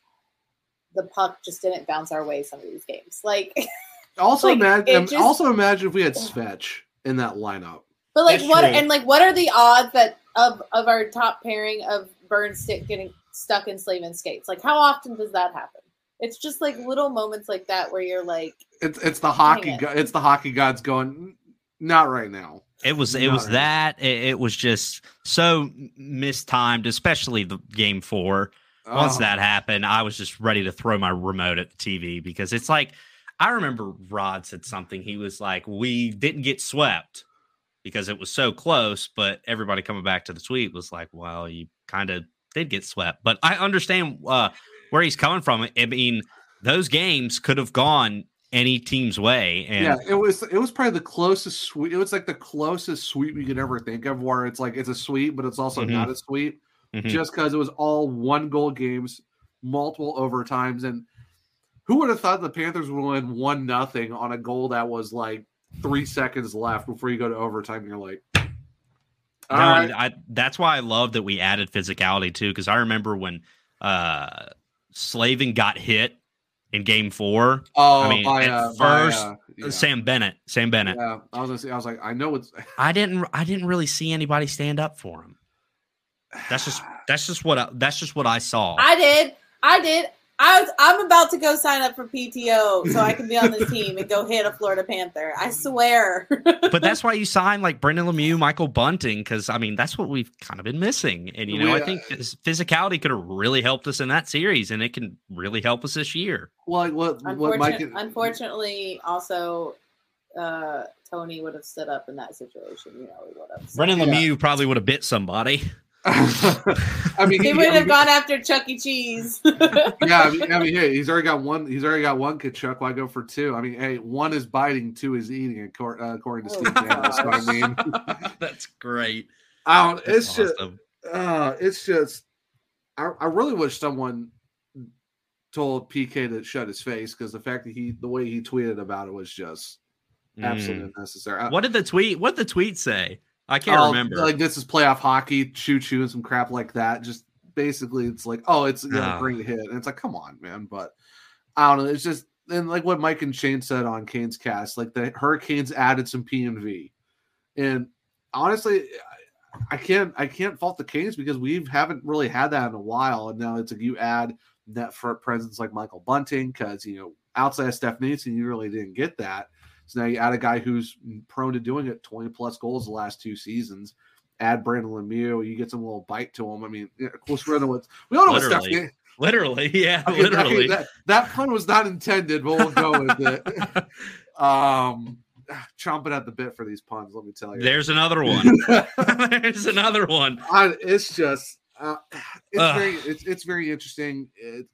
[SPEAKER 3] the puck just didn't bounce our way some of these games. Like
[SPEAKER 2] Also,
[SPEAKER 3] Like,
[SPEAKER 2] imagine.
[SPEAKER 3] just-
[SPEAKER 2] also imagine if we had Svetch in that lineup.
[SPEAKER 3] But like
[SPEAKER 4] That's
[SPEAKER 3] what
[SPEAKER 4] true.
[SPEAKER 3] and like what are the odds that of of our top pairing of Burn stick getting stuck in Slavin skates? Like how often does that happen? It's just like little moments like that where you're like,
[SPEAKER 2] It's it's the hockey.
[SPEAKER 3] it.
[SPEAKER 2] go- It's the hockey gods going. Not right now.
[SPEAKER 4] It was it
[SPEAKER 2] Not
[SPEAKER 4] was
[SPEAKER 2] right.
[SPEAKER 4] that it, it was just so mistimed, especially the game four. Once
[SPEAKER 2] Oh,
[SPEAKER 4] that happened, I was just ready to throw my remote at the TV because it's like I remember Rod said something. He was like, "We didn't get swept because it was so close," but everybody coming back to the tweet was like, "Well, you kind of did get swept." But I understand uh, where he's coming from. I mean, those games could have gone any team's way. And
[SPEAKER 2] yeah, it was it was probably the closest sweep. It was like the closest sweep we could ever think of, where it's like it's a sweep, but it's also
[SPEAKER 4] Mhm.
[SPEAKER 2] not a sweep,
[SPEAKER 4] Mhm.
[SPEAKER 2] just because it was all one goal games, multiple overtimes, and who would have thought the Panthers would win one nothing on a goal that was like three seconds left before you go to overtime? You're like,
[SPEAKER 4] No,
[SPEAKER 2] right,
[SPEAKER 4] and I, that's why I love that we added physicality too, because I remember when uh Slavin got hit in game four,
[SPEAKER 2] oh,
[SPEAKER 4] I mean,
[SPEAKER 2] by,
[SPEAKER 4] at
[SPEAKER 2] uh, by,
[SPEAKER 4] first,
[SPEAKER 2] uh, yeah.
[SPEAKER 4] Sam Bennett, Sam Bennett.
[SPEAKER 2] Yeah, I was gonna say, I was like, I know it's
[SPEAKER 4] I didn't I didn't really see anybody stand up for him. That's just that's just what I, that's just what I saw.
[SPEAKER 3] I did. I did. I was, I'm about to go sign up for PTO so I can be on this team and go hit a Florida Panther. I swear.
[SPEAKER 4] but that's why you sign like Brendan Lemieux, Michael Bunting, because I mean that's what we've kind of been missing. And you know,
[SPEAKER 2] We,
[SPEAKER 4] I
[SPEAKER 2] uh,
[SPEAKER 4] think phys- physicality could have really helped us in that series, and it can really help us this year.
[SPEAKER 2] well, like what what Mike.
[SPEAKER 3] Unfortunate, unfortunately, also, uh, Tony would have stood up in that situation. You know, he would have.
[SPEAKER 4] Brendan
[SPEAKER 2] Yeah.
[SPEAKER 4] Lemieux probably would have bit somebody.
[SPEAKER 2] I mean,
[SPEAKER 3] He
[SPEAKER 2] he,
[SPEAKER 3] would
[SPEAKER 2] I
[SPEAKER 3] have
[SPEAKER 2] mean,
[SPEAKER 3] gone after Chuck E. Cheese.
[SPEAKER 2] yeah, I mean, I mean, hey, he's already got one. He's already got one Tkachuk. Why go for two? I mean, hey, one is biting, two is eating, according, uh, according to
[SPEAKER 3] Oh,
[SPEAKER 2] Steve Campbell. So, I mean,
[SPEAKER 4] That's great.
[SPEAKER 2] I don't. It's
[SPEAKER 4] That's
[SPEAKER 2] just, uh, it's just. I, I really wish someone told PK to shut his face because the fact that he, the way he tweeted about it, was just absolutely
[SPEAKER 4] Mm.
[SPEAKER 2] unnecessary. I-
[SPEAKER 4] What did the tweet? What did the tweet say? I can't
[SPEAKER 2] oh,
[SPEAKER 4] remember.
[SPEAKER 2] Like this is playoff hockey, choo choo, and some crap like that. Just basically, it's like, oh, it's know,
[SPEAKER 4] Ah.
[SPEAKER 2] great hit, and it's like, come on, man. But I don't know. It's just and like what Mike and Shane said on Kane's cast, like the Hurricanes added some P and honestly. I- can't I can't fault the Canes because we haven't really had that in a while, and now it's like you add that for presence like Michael Bunting because you know outside of Stef Noesen you really didn't get that. So now you add a guy who's prone to doing it, twenty plus goals the last two seasons. Add Brendan Lemieux, you get some little bite to him. I mean, of course we know what we all know what Steph.
[SPEAKER 4] Literally. literally, yeah,
[SPEAKER 2] Okay, okay,
[SPEAKER 4] literally.
[SPEAKER 2] that, that pun was not intended, but we'll go with it. um, chomping at the bit for these puns. Let me tell you.
[SPEAKER 4] There's another one. There's another one.
[SPEAKER 2] I, it's just uh, it's
[SPEAKER 4] Ugh.
[SPEAKER 2] very it's, it's very interesting. It,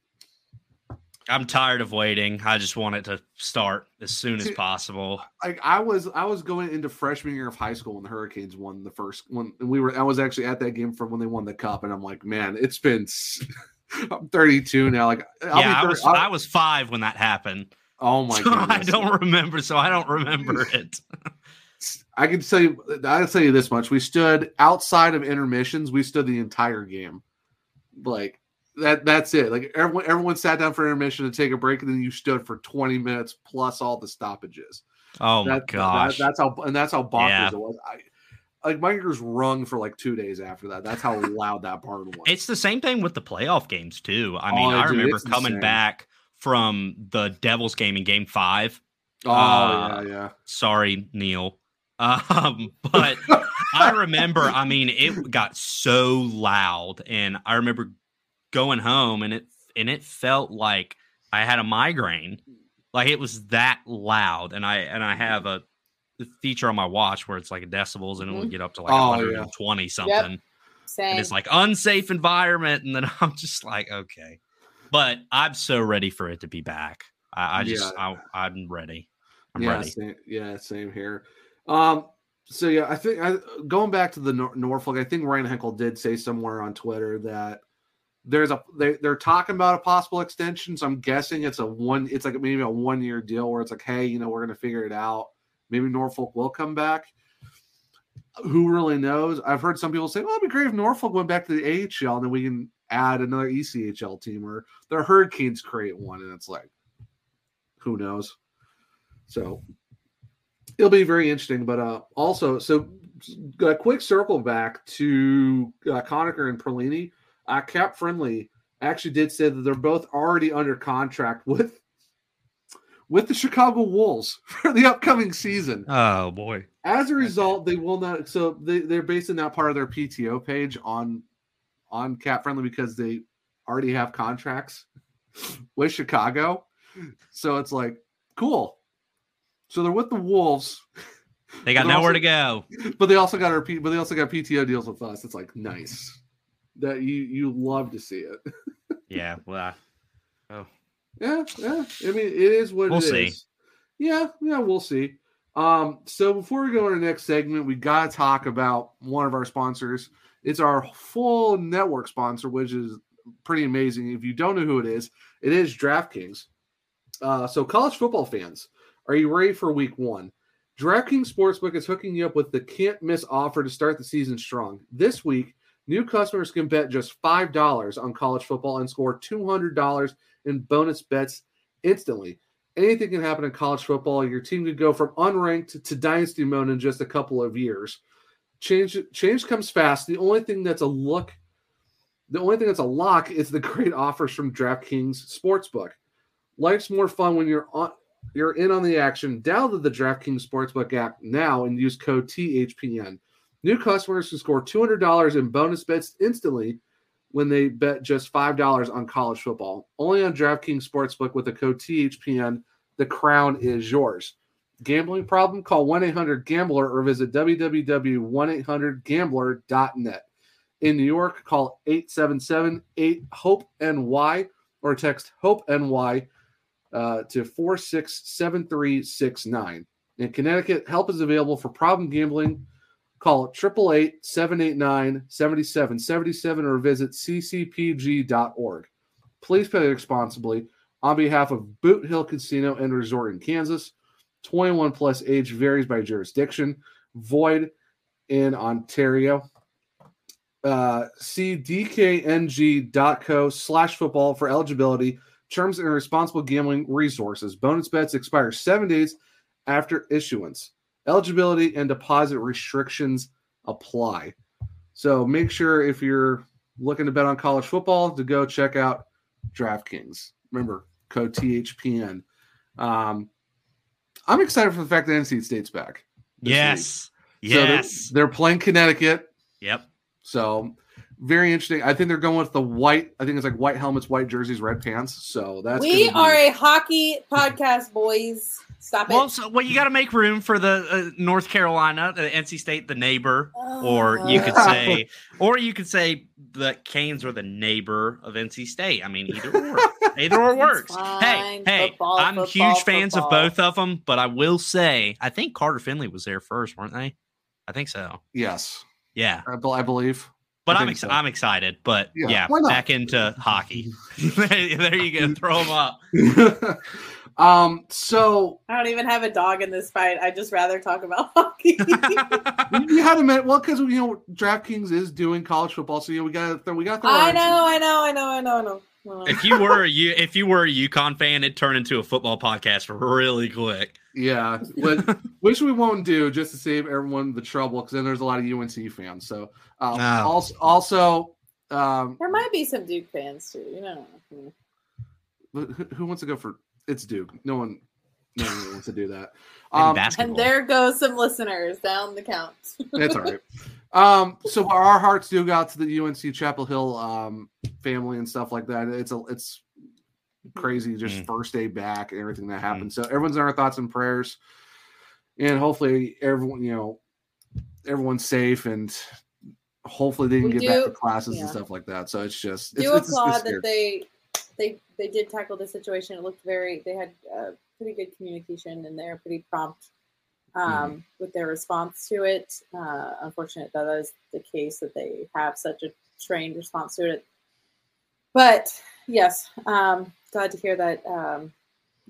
[SPEAKER 4] I'm tired of waiting. I just want it to start as soon as possible.
[SPEAKER 2] like I was I was going into freshman year of high school when the Hurricanes won the first one. We were I was actually at that game from when they won the cup, and I'm like, man, it's been. I'm 32 now. Like, I'll
[SPEAKER 4] yeah, I
[SPEAKER 2] be
[SPEAKER 4] was
[SPEAKER 2] 30 I'll-
[SPEAKER 4] I was five when that happened.
[SPEAKER 2] oh my
[SPEAKER 4] So
[SPEAKER 2] god,
[SPEAKER 4] I don't remember. So I don't remember it.
[SPEAKER 2] I can tell you. I can tell you this much: we stood outside of intermissions. We stood the entire game. Like that. That's it. Like everyone, everyone sat down for intermission to take a break, and then you stood for 20 minutes plus all the stoppages.
[SPEAKER 4] Oh my
[SPEAKER 2] That- that-
[SPEAKER 4] gosh.
[SPEAKER 2] that's how and that's how bonkers
[SPEAKER 4] Yeah.
[SPEAKER 2] it was. I like my ears rung for like two days after that. That's how loud that part was.
[SPEAKER 4] It's the same thing with the playoff games too. I mean,
[SPEAKER 2] Oh,
[SPEAKER 4] I
[SPEAKER 2] dude,
[SPEAKER 4] remember coming
[SPEAKER 2] insane.
[SPEAKER 4] back from the Devils game in Game Five.
[SPEAKER 2] oh
[SPEAKER 4] uh,
[SPEAKER 2] yeah, yeah.
[SPEAKER 4] Sorry, Neil. Um, but I remember, I mean, it got so loud, and I remember going home, and it and it felt like I had a migraine. Like it was that loud, and I and I have a feature on my watch where it's like decibels, and it would get up to like
[SPEAKER 2] Oh, yeah.
[SPEAKER 4] 120 something.
[SPEAKER 3] Same.
[SPEAKER 4] And it's like unsafe environment, and then I'm just like, okay. But I'm so ready for it to be back. I, I just, I, I'm ready. I'm
[SPEAKER 2] yeah,
[SPEAKER 4] ready.
[SPEAKER 2] Same, yeah, same here. Um, so yeah, I think I, going back to the Nor- Norfolk, I think Ryan Henkel did say somewhere on Twitter that there's a they, they're talking about a possible extension. So I'm guessing it's a one, it's like maybe a one year deal where it's like, hey, you know, we're gonna figure it out. Maybe Norfolk will come back. Who really knows? I've heard some people say, "Well, it'd be great if Norfolk went back to the AHL, and then we can add another ECHL team, or the Hurricanes create one." And it's like, who knows? So it'll be very interesting. But uh, also, so a quick circle back to uh, Conacher and Perlini. Uh, Cap Friendly actually did say that they're both already under contract with with the Chicago Wolves for the upcoming season.
[SPEAKER 4] Oh boy.
[SPEAKER 2] As a result, they will not. So they, they're basing that part of their PTO page on on Cap Friendly because they already have contracts with Chicago. So it's like cool. So they're with the Wolves,
[SPEAKER 4] They got nowhere
[SPEAKER 2] also-
[SPEAKER 4] to go.
[SPEAKER 2] but they also got our but they also got PTO deals with us. It's like nice that you you love to see it.
[SPEAKER 4] Yeah. Well, I-
[SPEAKER 2] Yeah, yeah. I mean, it is what
[SPEAKER 4] We'll
[SPEAKER 2] it
[SPEAKER 4] see.
[SPEAKER 2] is. Yeah, yeah, we'll see. Um, so before we go to the next segment, we got to talk about one of our sponsors. It's our full network sponsor, which is pretty amazing. If you don't know who it is, it is DraftKings. Uh, so, college football fans, are you ready for week one? DraftKings Sportsbook is hooking you up with the can't miss offer to start the season strong. This week, new customers can bet just $5 on college football and score $200 in bonus bets instantly. Anything can happen in college football. Your team could go from unranked to dynasty mode in just a couple of years. Change change comes fast. The only thing that's a look, the only thing that's a lock is the great offers from DraftKings Sportsbook. Life's more fun when you're on you're in on the action. Download the DraftKings Sportsbook app now and use code THPN. New customers can score $200 in bonus bets instantly when they bet just $5 on college football. Only on DraftKings Sportsbook with the code THPN. The crown is yours. Gambling problem? Call 1 800 Gambler or visit www.1800Gambler.net. In New York, call 877 8 HOPE NY or text HOPE NY uh, to 467369. In Connecticut, help is available for problem gambling. Call 888 789 7777 or visit ccpg.org. Please play responsibly on behalf of Boot Hill Casino and Resort in Kansas. 21 plus age varies by jurisdiction. Void in Ontario. Uh, see dkng.co slash football for eligibility, terms, and responsible gambling resources. Bonus bets expire seven days after issuance. Eligibility and deposit restrictions apply. So make sure if you're looking to bet on college football to go check out DraftKings. Remember, code THPN. Um, I'm excited for the fact that NC State's back.
[SPEAKER 4] Yes.
[SPEAKER 2] week. So they're-
[SPEAKER 4] Yes.
[SPEAKER 2] they're, playing Connecticut.
[SPEAKER 4] yep.
[SPEAKER 2] So very interesting. I think they're going with the white. I think it's like white helmets, white jerseys, red pants. So that's
[SPEAKER 3] we
[SPEAKER 2] gonna be-
[SPEAKER 3] are a hockey podcast, boys. Stop it.
[SPEAKER 4] Well, so, well, you got to make room for the uh, North Carolina, the NC State, the neighbor, or you could
[SPEAKER 2] Uh.
[SPEAKER 4] say, or you could say the Canes are the neighbor of NC State. I mean, either or, either or works. Hey,
[SPEAKER 3] fine.
[SPEAKER 4] hey,
[SPEAKER 3] Football,
[SPEAKER 4] I'm
[SPEAKER 3] football,
[SPEAKER 4] huge fans
[SPEAKER 3] football.
[SPEAKER 4] of both of them, but I will say, I think Carter Finley was there first, weren't they? I think so.
[SPEAKER 2] yes,
[SPEAKER 4] Yeah,
[SPEAKER 2] I, bel- I believe.
[SPEAKER 4] But
[SPEAKER 2] I
[SPEAKER 4] I'm
[SPEAKER 2] think
[SPEAKER 4] ex-
[SPEAKER 2] so.
[SPEAKER 4] I'm excited. But
[SPEAKER 2] Yeah,
[SPEAKER 4] yeah, back into hockey. there you go. Throw them up.
[SPEAKER 2] um. So
[SPEAKER 3] I don't even have a dog in this fight. I just rather talk about hockey.
[SPEAKER 2] you had a minute. Well, because you know DraftKings is doing college football, so you know we got to we got the.
[SPEAKER 3] I know, I know, I know, I know, I know. I know.
[SPEAKER 4] if you were a you if you were a UConn fan, it'd turn into a football podcast really quick.
[SPEAKER 2] Yeah, but which we won't do just to save everyone the trouble because then there's a lot of UNC fans. So uh,
[SPEAKER 4] Oh.
[SPEAKER 2] also also um,
[SPEAKER 3] There might be some Duke fans too. You know.
[SPEAKER 2] who, who wants to go for it's Duke? No one, no one wants to do that.
[SPEAKER 4] And
[SPEAKER 2] Um,
[SPEAKER 4] basketball.
[SPEAKER 3] And there goes some listeners down the count.
[SPEAKER 2] It's all right. Um, so our hearts do go out to the UNC Chapel Hill um, family and stuff like that. It's a it's crazy, just
[SPEAKER 4] Mm.
[SPEAKER 2] first day back and everything that happened. So everyone's in our thoughts and prayers, and hopefully everyone you know everyone's safe and hopefully they can
[SPEAKER 3] We
[SPEAKER 2] get back to classes
[SPEAKER 3] yeah.
[SPEAKER 2] and stuff like that. So it's just it's,
[SPEAKER 3] do
[SPEAKER 2] it's, it's
[SPEAKER 3] applaud
[SPEAKER 2] scary.
[SPEAKER 3] that they they they did tackle the situation. It looked very they had uh, pretty good communication and they're pretty prompt um,
[SPEAKER 2] Mm-hmm.
[SPEAKER 3] with their response to it. Uh, unfortunate that that is the case that they have such a trained response to it. But yes, um, glad to hear that um,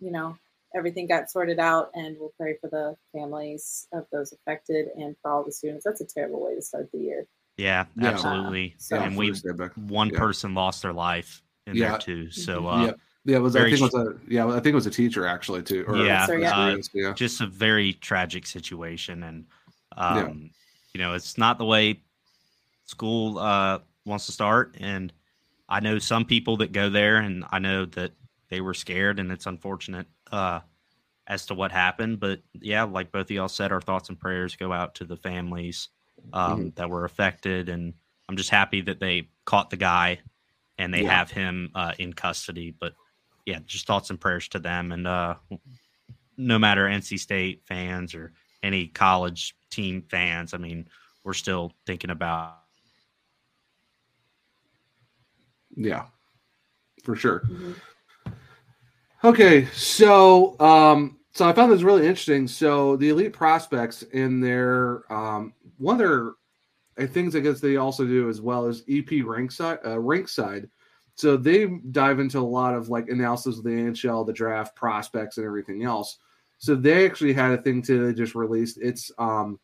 [SPEAKER 3] you know everything got sorted out, and we'll pray for the families of those affected and for all the students. That's a terrible way to start the year.
[SPEAKER 4] Yeah,
[SPEAKER 2] Yeah.
[SPEAKER 4] absolutely.
[SPEAKER 3] So-
[SPEAKER 2] Yeah,
[SPEAKER 4] and we
[SPEAKER 2] first day back.
[SPEAKER 4] one
[SPEAKER 2] Yeah.
[SPEAKER 4] person lost their life in
[SPEAKER 2] Yeah.
[SPEAKER 4] there too. So
[SPEAKER 3] Mhm.
[SPEAKER 4] uh,
[SPEAKER 2] yeah, yeah. It was I think it was a yeah I think it was a teacher actually too. Or,
[SPEAKER 4] Yeah,
[SPEAKER 3] So, yeah.
[SPEAKER 4] uh,
[SPEAKER 2] yeah.
[SPEAKER 4] just a very tragic situation, and um,
[SPEAKER 2] Yeah.
[SPEAKER 4] you know it's not the way school uh, wants to start. And I know some people that go there, and I know that they were scared, and it's unfortunate uh, as to what happened. But yeah, like both of y'all said, our thoughts and prayers go out to the families um,
[SPEAKER 2] Mm-hmm.
[SPEAKER 4] that were affected, and I'm just happy that they caught the guy and they
[SPEAKER 2] Yeah.
[SPEAKER 4] have him uh, in custody. But yeah, just thoughts and prayers to them, and uh, no matter NC State fans or any college team fans, I mean, we're still thinking about
[SPEAKER 2] Yeah, for sure.
[SPEAKER 3] Mhm.
[SPEAKER 2] Okay, so um, So I found this really interesting. So the elite prospects in their um, one of their things I guess they also do as well is EP Rinkside, uh, Rinkside. So they dive into a lot of like analysis of the NHL, the draft, prospects, and everything else. So they actually had a thing to just released. It's um,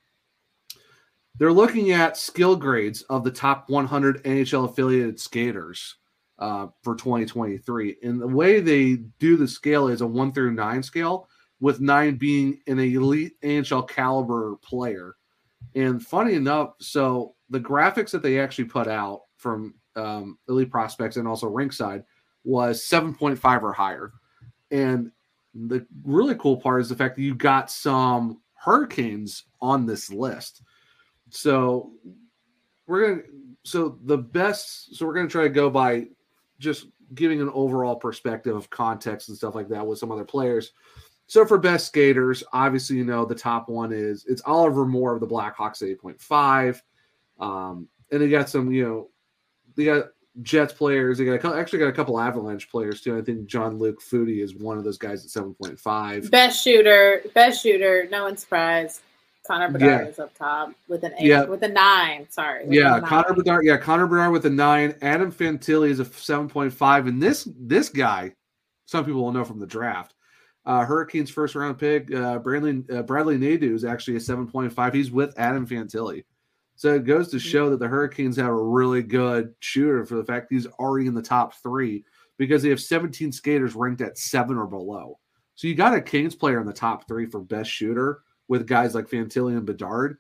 [SPEAKER 2] they're looking at skill grades of the top 100 NHL affiliated skaters uh, for 2023. And the way they do the scale is a one through nine scale, with nine being an elite NHL caliber player. And funny enough, so the graphics that they actually put out from um, elite prospects and also rinkside was 7.5 or higher. And the really cool part is the fact that you got some hurricanes on this list. So we're gonna so the best so we're gonna try to go by just giving an overall perspective of context and stuff like that with some other players. So for best skaters, obviously you know the top one is it's Oliver Moore of the Blackhawks at 8.5. Um, and they got some, you know, they got Jets players. They got a, actually got a couple Avalanche players too. I think Jean-Luc Foudy is one of those guys at seven point five.
[SPEAKER 3] Best shooter, best shooter. No one's surprised. Connor Bedard
[SPEAKER 2] Yeah.
[SPEAKER 3] is up top with an eight,
[SPEAKER 2] Yeah.
[SPEAKER 3] with a nine. Sorry.
[SPEAKER 2] Yeah,
[SPEAKER 3] nine.
[SPEAKER 2] Connor Bedard. Yeah, Connor Bedard with a nine. Adam Fantilli is a seven point five, and this this guy, some people will know from the draft. Uh, Hurricanes first round pick, uh, Bradley uh, Bradley Nadeau is actually a seven point five. He's with Adam Fantilli, so it goes to show that the Hurricanes have a really good shooter for the fact he's already in the top three because they have seventeen skaters ranked at seven or below. So you got a Canes player in the top three for best shooter with guys like Fantilli and Bedard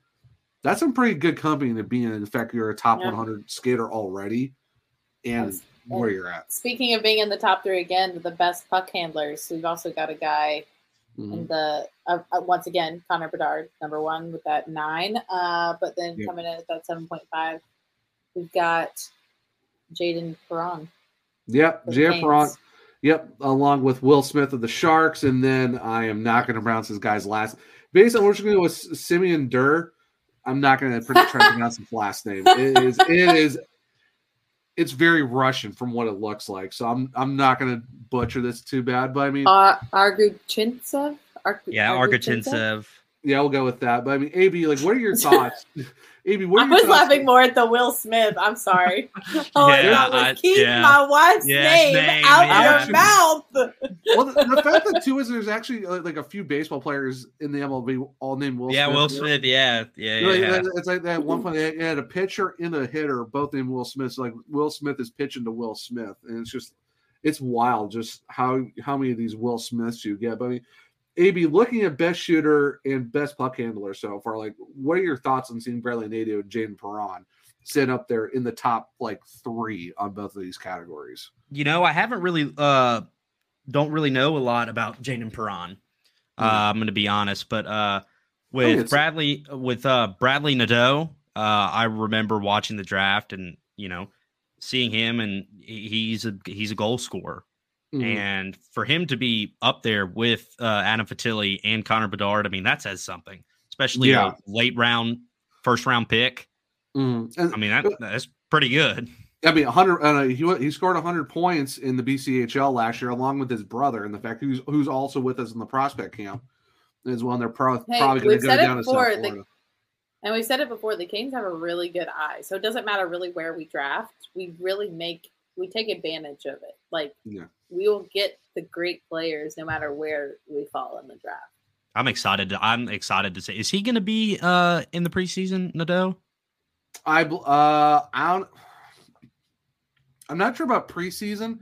[SPEAKER 2] that's some pretty good company to be in. In fact, you're a top
[SPEAKER 3] Yeah.
[SPEAKER 2] 100 skater already, and
[SPEAKER 3] Yes.
[SPEAKER 2] where you're at.
[SPEAKER 3] Speaking of being in the top three again, the best puck handlers. We've also got a guy
[SPEAKER 2] Mhm.
[SPEAKER 3] in the uh, uh, once again Connor Bedard, number one with that nine. Uh, but then
[SPEAKER 2] Yep.
[SPEAKER 3] coming in at that seven point five, we've got Jayden Perron.
[SPEAKER 2] Yep,
[SPEAKER 3] Jayden
[SPEAKER 2] Perron. Yep, along with Will Smith of the Sharks, and then I am not going to pronounce this guy's last. Based on what you're going to go with Simeon Durr, I'm not going to try to pronounce his last name. It is, it is, it's very Russian from what it looks like. So I'm, I'm not going to butcher this too bad. But I mean,
[SPEAKER 3] Uh, Arguchintsev. Ar-
[SPEAKER 4] Yeah, Argentintsev.
[SPEAKER 2] Yeah, we'll go with that. But I mean, AB, like, what are your thoughts? AB, what are
[SPEAKER 3] I
[SPEAKER 2] your
[SPEAKER 3] was
[SPEAKER 2] thoughts?
[SPEAKER 3] laughing more at the Will Smith. I'm sorry. Oh,
[SPEAKER 4] Yeah,
[SPEAKER 3] that was
[SPEAKER 4] I-
[SPEAKER 3] keep
[SPEAKER 4] yeah.
[SPEAKER 3] my wife's
[SPEAKER 4] Yeah,
[SPEAKER 3] name,
[SPEAKER 4] name,
[SPEAKER 3] out
[SPEAKER 2] yeah.
[SPEAKER 3] your mouth.
[SPEAKER 2] well, the, the fact that too is there's actually uh, like a few baseball players in the MLB all named Will
[SPEAKER 4] yeah,
[SPEAKER 2] Smith.
[SPEAKER 4] Will Smith. Yeah, yeah,
[SPEAKER 2] You know,
[SPEAKER 4] yeah.
[SPEAKER 2] It's like that at one point they had a pitcher and a hitter, both named Will Smith. So like Will Smith is pitching to Will Smith, and it's just it's wild just how how many of these Will Smiths you get. But I mean, AB looking at best shooter and best puck handler so far, like what are your thoughts on seeing Bradley Nadeau and Jayden Perron sit up there in the top like three on both of these categories?
[SPEAKER 4] you know, I haven't really uh don't really know a lot about Jayden Perron. Uh, I'm going to be honest, but uh with
[SPEAKER 2] it's-
[SPEAKER 4] Bradley with uh Bradley Nadeau, uh I remember watching the draft and, you know, seeing him and he's a he's a goal scorer.
[SPEAKER 2] Mhm.
[SPEAKER 4] And for him to be up there with uh Adam Fantilli and Connor Bedard, I mean, that says something, especially
[SPEAKER 2] Yeah.
[SPEAKER 4] a late round first round pick.
[SPEAKER 2] Mhm. And
[SPEAKER 4] I mean, that that's pretty good.
[SPEAKER 2] I mean, 100. Uh, he he scored 100 points in the BCHL last year, along with his brother, and the fact who's who's also with us in the prospect camp as well. And they're pro-
[SPEAKER 3] Hey,
[SPEAKER 2] probably going to
[SPEAKER 3] we've
[SPEAKER 2] go
[SPEAKER 3] said it
[SPEAKER 2] down to South
[SPEAKER 3] before, the-
[SPEAKER 2] Florida.
[SPEAKER 3] And we said it before, the Canes have a really good eye. So it doesn't matter really where we draft. We really make we take advantage of it. Like
[SPEAKER 2] Yeah.
[SPEAKER 3] We will get the great players no matter where we fall in the draft.
[SPEAKER 4] I'm excited. To, I'm excited to say, is he going to be uh in the preseason, Nadeau?
[SPEAKER 2] I bel- uh I don't. I'm not sure about preseason,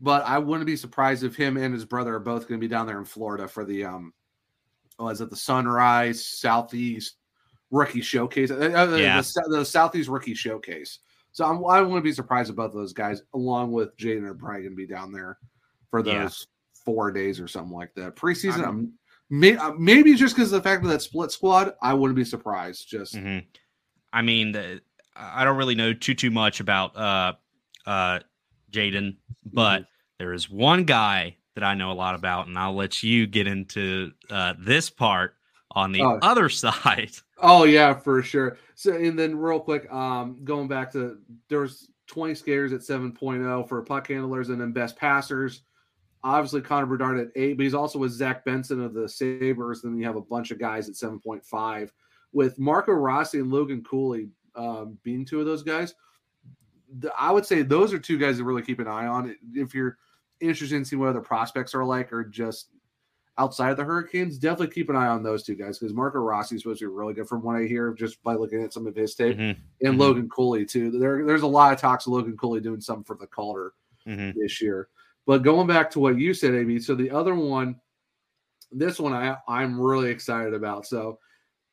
[SPEAKER 2] but I wouldn't be surprised if him and his brother are both going to be down there in Florida for the um. Oh, is it the Sunrise Southeast Rookie Showcase? Uh, uh,
[SPEAKER 4] Yeah.
[SPEAKER 2] the, the Southeast Rookie Showcase. So I'm, I wouldn't be surprised if both of those guys, along with Jayden, are probably going to be down there for those
[SPEAKER 4] Yeah.
[SPEAKER 2] four days or something like that. Preseason,
[SPEAKER 4] I'm-
[SPEAKER 2] may, uh, maybe just because of the fact of that split squad, I wouldn't be surprised. Just
[SPEAKER 4] hmm I mean, the, I don't really know too too much about uh uh Jayden, but there is one guy that I know a lot about, and I'll let you get into uh, this part on the
[SPEAKER 2] Oh.
[SPEAKER 4] other side.
[SPEAKER 2] Oh yeah, for sure. So and then real quick, um, going back to there's 20 skaters at 7.0 for puck handlers and then best passers. Obviously Connor Bedard at eight, but he's also with Zach Benson of the Sabres. Then you have a bunch of guys at 7.5 with Marco Rossi and Logan Cooley um, being two of those guys. The, I would say those are two guys to really keep an eye on. If you're interested in seeing what other prospects are like or just outside of the Hurricanes, definitely keep an eye on those two guys because Marco Rossi is supposed to be really good from what I hear just by looking at some of his tape,
[SPEAKER 4] Mhm,
[SPEAKER 2] and
[SPEAKER 4] Mhm.
[SPEAKER 2] Logan Cooley too. There, there's a lot of talks of Logan Cooley doing something for the Calder
[SPEAKER 4] mhm.
[SPEAKER 2] this year. But going back to what you said, AB, so the other one, this one I I'm really excited about. So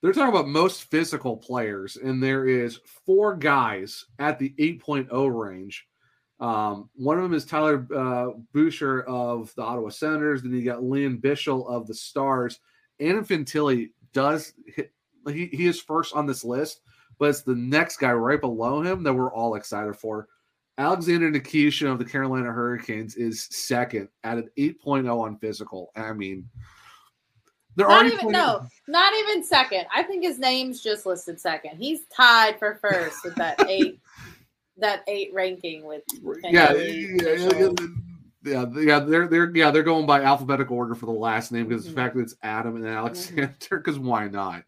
[SPEAKER 2] they're talking about most physical players, and there is four guys at the 8.0 range. Um, one of them is Tyler uh, Boucher of the Ottawa Senators. Then you got Lian Bichsel of the Stars. Adam Fantilli does hit, he, he is first on this list, but it's the next guy right below him that we're all excited for. Alexander Nikishin of the Carolina Hurricanes is second at an 8.0 on physical. I mean, they're
[SPEAKER 3] Not
[SPEAKER 2] already
[SPEAKER 3] even
[SPEAKER 2] playing-
[SPEAKER 3] no, not even second. I think his name's just listed second. He's tied for first with that eight that eight ranking with
[SPEAKER 2] Yeah, yeah, yeah, yeah, yeah, they're they're yeah they're going by alphabetical order for the last name because the
[SPEAKER 3] Mhm.
[SPEAKER 2] fact that it's Adam and Alexander
[SPEAKER 3] Mm-hmm.
[SPEAKER 2] because why not?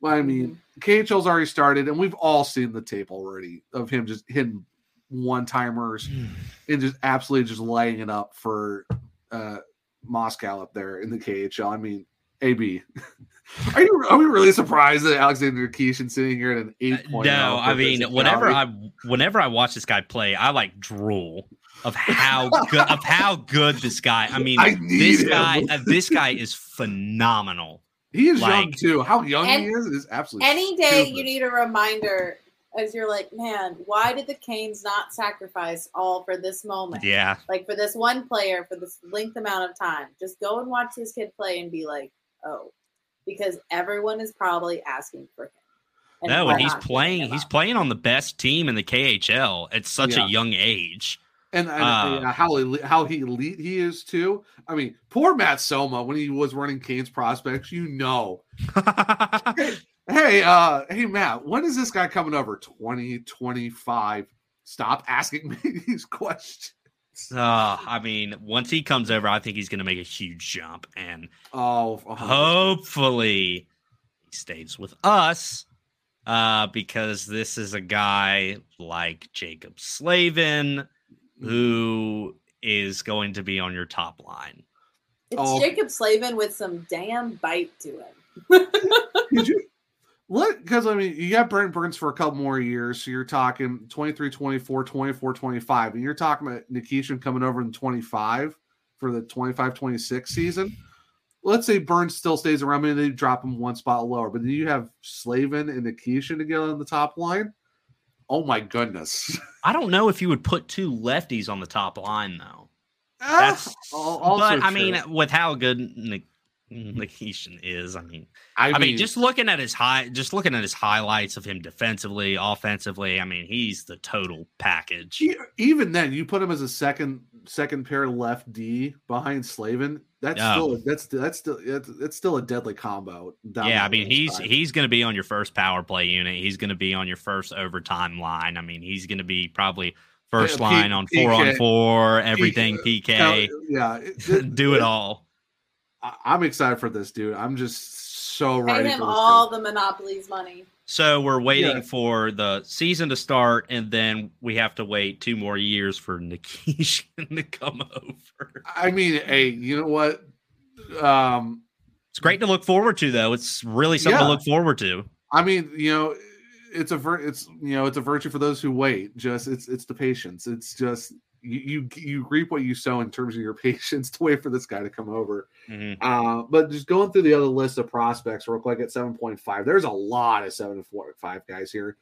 [SPEAKER 2] But I mean, KHL's already started, and we've all seen the tape already of him just hitting one timers and just absolutely just laying it up for uh Moscow up there in the KHL. I mean, AB. Are you are we really surprised that Alexander Nikishin sitting here at an eight?
[SPEAKER 4] Uh, No, I mean, whenever I whenever I watch this guy play, I like drool of how good of how good this guy. I mean,
[SPEAKER 2] I
[SPEAKER 4] this
[SPEAKER 2] him.
[SPEAKER 4] guy uh, this guy is phenomenal.
[SPEAKER 2] he is young too. How young
[SPEAKER 3] And
[SPEAKER 2] he is is absolutely
[SPEAKER 3] Any day
[SPEAKER 2] stupid.
[SPEAKER 3] you need a reminder as you're like, man, why did the Canes not sacrifice all for this moment?
[SPEAKER 4] Yeah,
[SPEAKER 3] Like for this one player for this length amount of time. Just go and watch this kid play and be like, oh, because everyone is probably asking for him. And
[SPEAKER 4] no, and he's playing. He's playing on the best team in the KHL at such
[SPEAKER 2] Yeah.
[SPEAKER 4] a young age.
[SPEAKER 2] And, and
[SPEAKER 4] Uh,
[SPEAKER 2] yeah, how elite, how he elite he is too. I mean, poor Matt Soma when he was running Kane's prospects. You know, hey, uh, hey Matt, when is this guy coming over? Twenty twenty five. Stop asking me these questions.
[SPEAKER 4] Uh, I mean, once he comes over, I think he's going to make a huge jump, and
[SPEAKER 2] Oh, 100%.
[SPEAKER 4] hopefully he stays with us uh, because this is a guy like Jaccob Slavin who is going to be on your top line.
[SPEAKER 3] It's
[SPEAKER 2] Oh.
[SPEAKER 3] Jaccob Slavin with some damn bite to him.
[SPEAKER 2] Did you what? Because I mean, you got Brent Burns for a couple more years. So you're talking 23, 24, 24, 25. And you're talking about Nikishin coming over in 25 for the 25, 26 season. Let's say Burns still stays around, maybe they drop him one spot lower. But then you have Slavin and Nikishin together on the top line. Oh my goodness.
[SPEAKER 4] I don't know if you would put two lefties on the top line though. That's
[SPEAKER 2] ah, also
[SPEAKER 4] but I mean, with how good Nik- Mm-hmm. Nikishin is, I mean,
[SPEAKER 2] I,
[SPEAKER 4] I mean, just looking at his high, just looking at his highlights of him defensively, offensively. I mean, he's the total package.
[SPEAKER 2] Even then, you put him as a second second pair left D behind Slavin. That's
[SPEAKER 4] Yeah.
[SPEAKER 2] still that's that's still it's, it's still a deadly combo.
[SPEAKER 4] Yeah, I mean, he's
[SPEAKER 2] side.
[SPEAKER 4] he's going to be on your first power play unit. He's going to be on your first overtime line. I mean, he's going to be probably first
[SPEAKER 2] Yeah, P-
[SPEAKER 4] line on four on four, everything
[SPEAKER 2] Hell,
[SPEAKER 4] PK,
[SPEAKER 2] yeah, it- it-
[SPEAKER 4] do it all.
[SPEAKER 2] I- I'm excited for this dude. I'm just so ready.
[SPEAKER 3] Pay
[SPEAKER 2] ready
[SPEAKER 3] him
[SPEAKER 2] for
[SPEAKER 3] all
[SPEAKER 2] dude.
[SPEAKER 3] the monopolies money.
[SPEAKER 4] So we're waiting
[SPEAKER 2] Yeah.
[SPEAKER 4] for the season to start, and then we have to wait two more years for Nikishin to come over.
[SPEAKER 2] I mean, hey, you know what? Um,
[SPEAKER 4] It's great to look forward to, though. It's really something
[SPEAKER 2] Yeah.
[SPEAKER 4] to look forward to.
[SPEAKER 2] I mean, you know, it's a vir- it's you know, it's a virtue for those who wait. Just it's it's the patience. It's just you you, you reap what you sow in terms of your patience to wait for this guy to come over.
[SPEAKER 4] Mhm.
[SPEAKER 2] Uh, but just going through the other list of prospects real quick at 7.5, there's a lot of 7.5 guys here.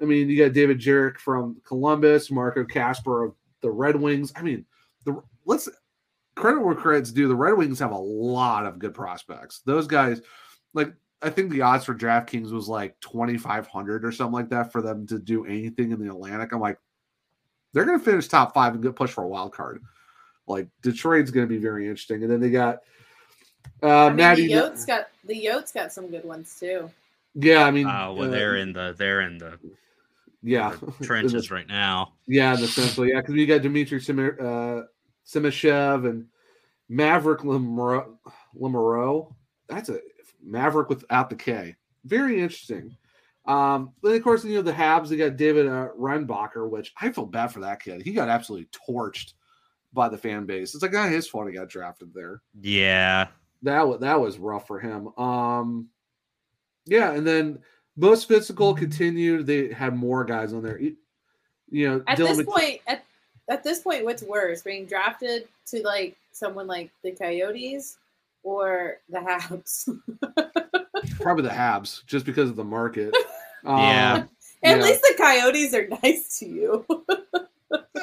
[SPEAKER 2] I mean, you got David Jiricek from Columbus, Marco Kasper of the Red Wings. I mean, the let's credit where credit's due. The Red Wings have a lot of good prospects. Those guys, like, I think the odds for DraftKings was like 2,500 or something like that for them to do anything in the Atlantic. I'm like, they're going to finish top five and get push for a wild card. Like, Detroit's going to be very interesting. And then they got uh,
[SPEAKER 3] I mean,
[SPEAKER 2] Maddie.
[SPEAKER 3] the Yotes got the Yotes got some good ones too.
[SPEAKER 2] Yeah, I mean,
[SPEAKER 4] Oh, well,
[SPEAKER 2] uh,
[SPEAKER 4] they're in the they're in the,
[SPEAKER 2] yeah
[SPEAKER 4] the trenches right now.
[SPEAKER 2] Yeah, in the sense, yeah, because we got Dmitry Sim- uh, Simashev and Maverick Lemro- Lamoureux. That's a Maverick without the K. Very interesting. Um, then of course, you know the Habs. They got David uh, Reinbacher, which I feel bad for that kid. He got absolutely torched by the fan base. It's like not his fault he got drafted there.
[SPEAKER 4] Yeah.
[SPEAKER 2] That was that was rough for him. Um, yeah, and then most physical continued. They had more guys on there. You you know,
[SPEAKER 3] At
[SPEAKER 2] Dylan
[SPEAKER 3] this
[SPEAKER 2] Mc-
[SPEAKER 3] point, at, at this point, what's worse, being drafted to like someone like the Coyotes or the Habs?
[SPEAKER 2] probably the Habs, just because of the market.
[SPEAKER 4] Yeah.
[SPEAKER 2] Um,
[SPEAKER 3] At
[SPEAKER 2] Yeah.
[SPEAKER 3] least the Coyotes are nice to you.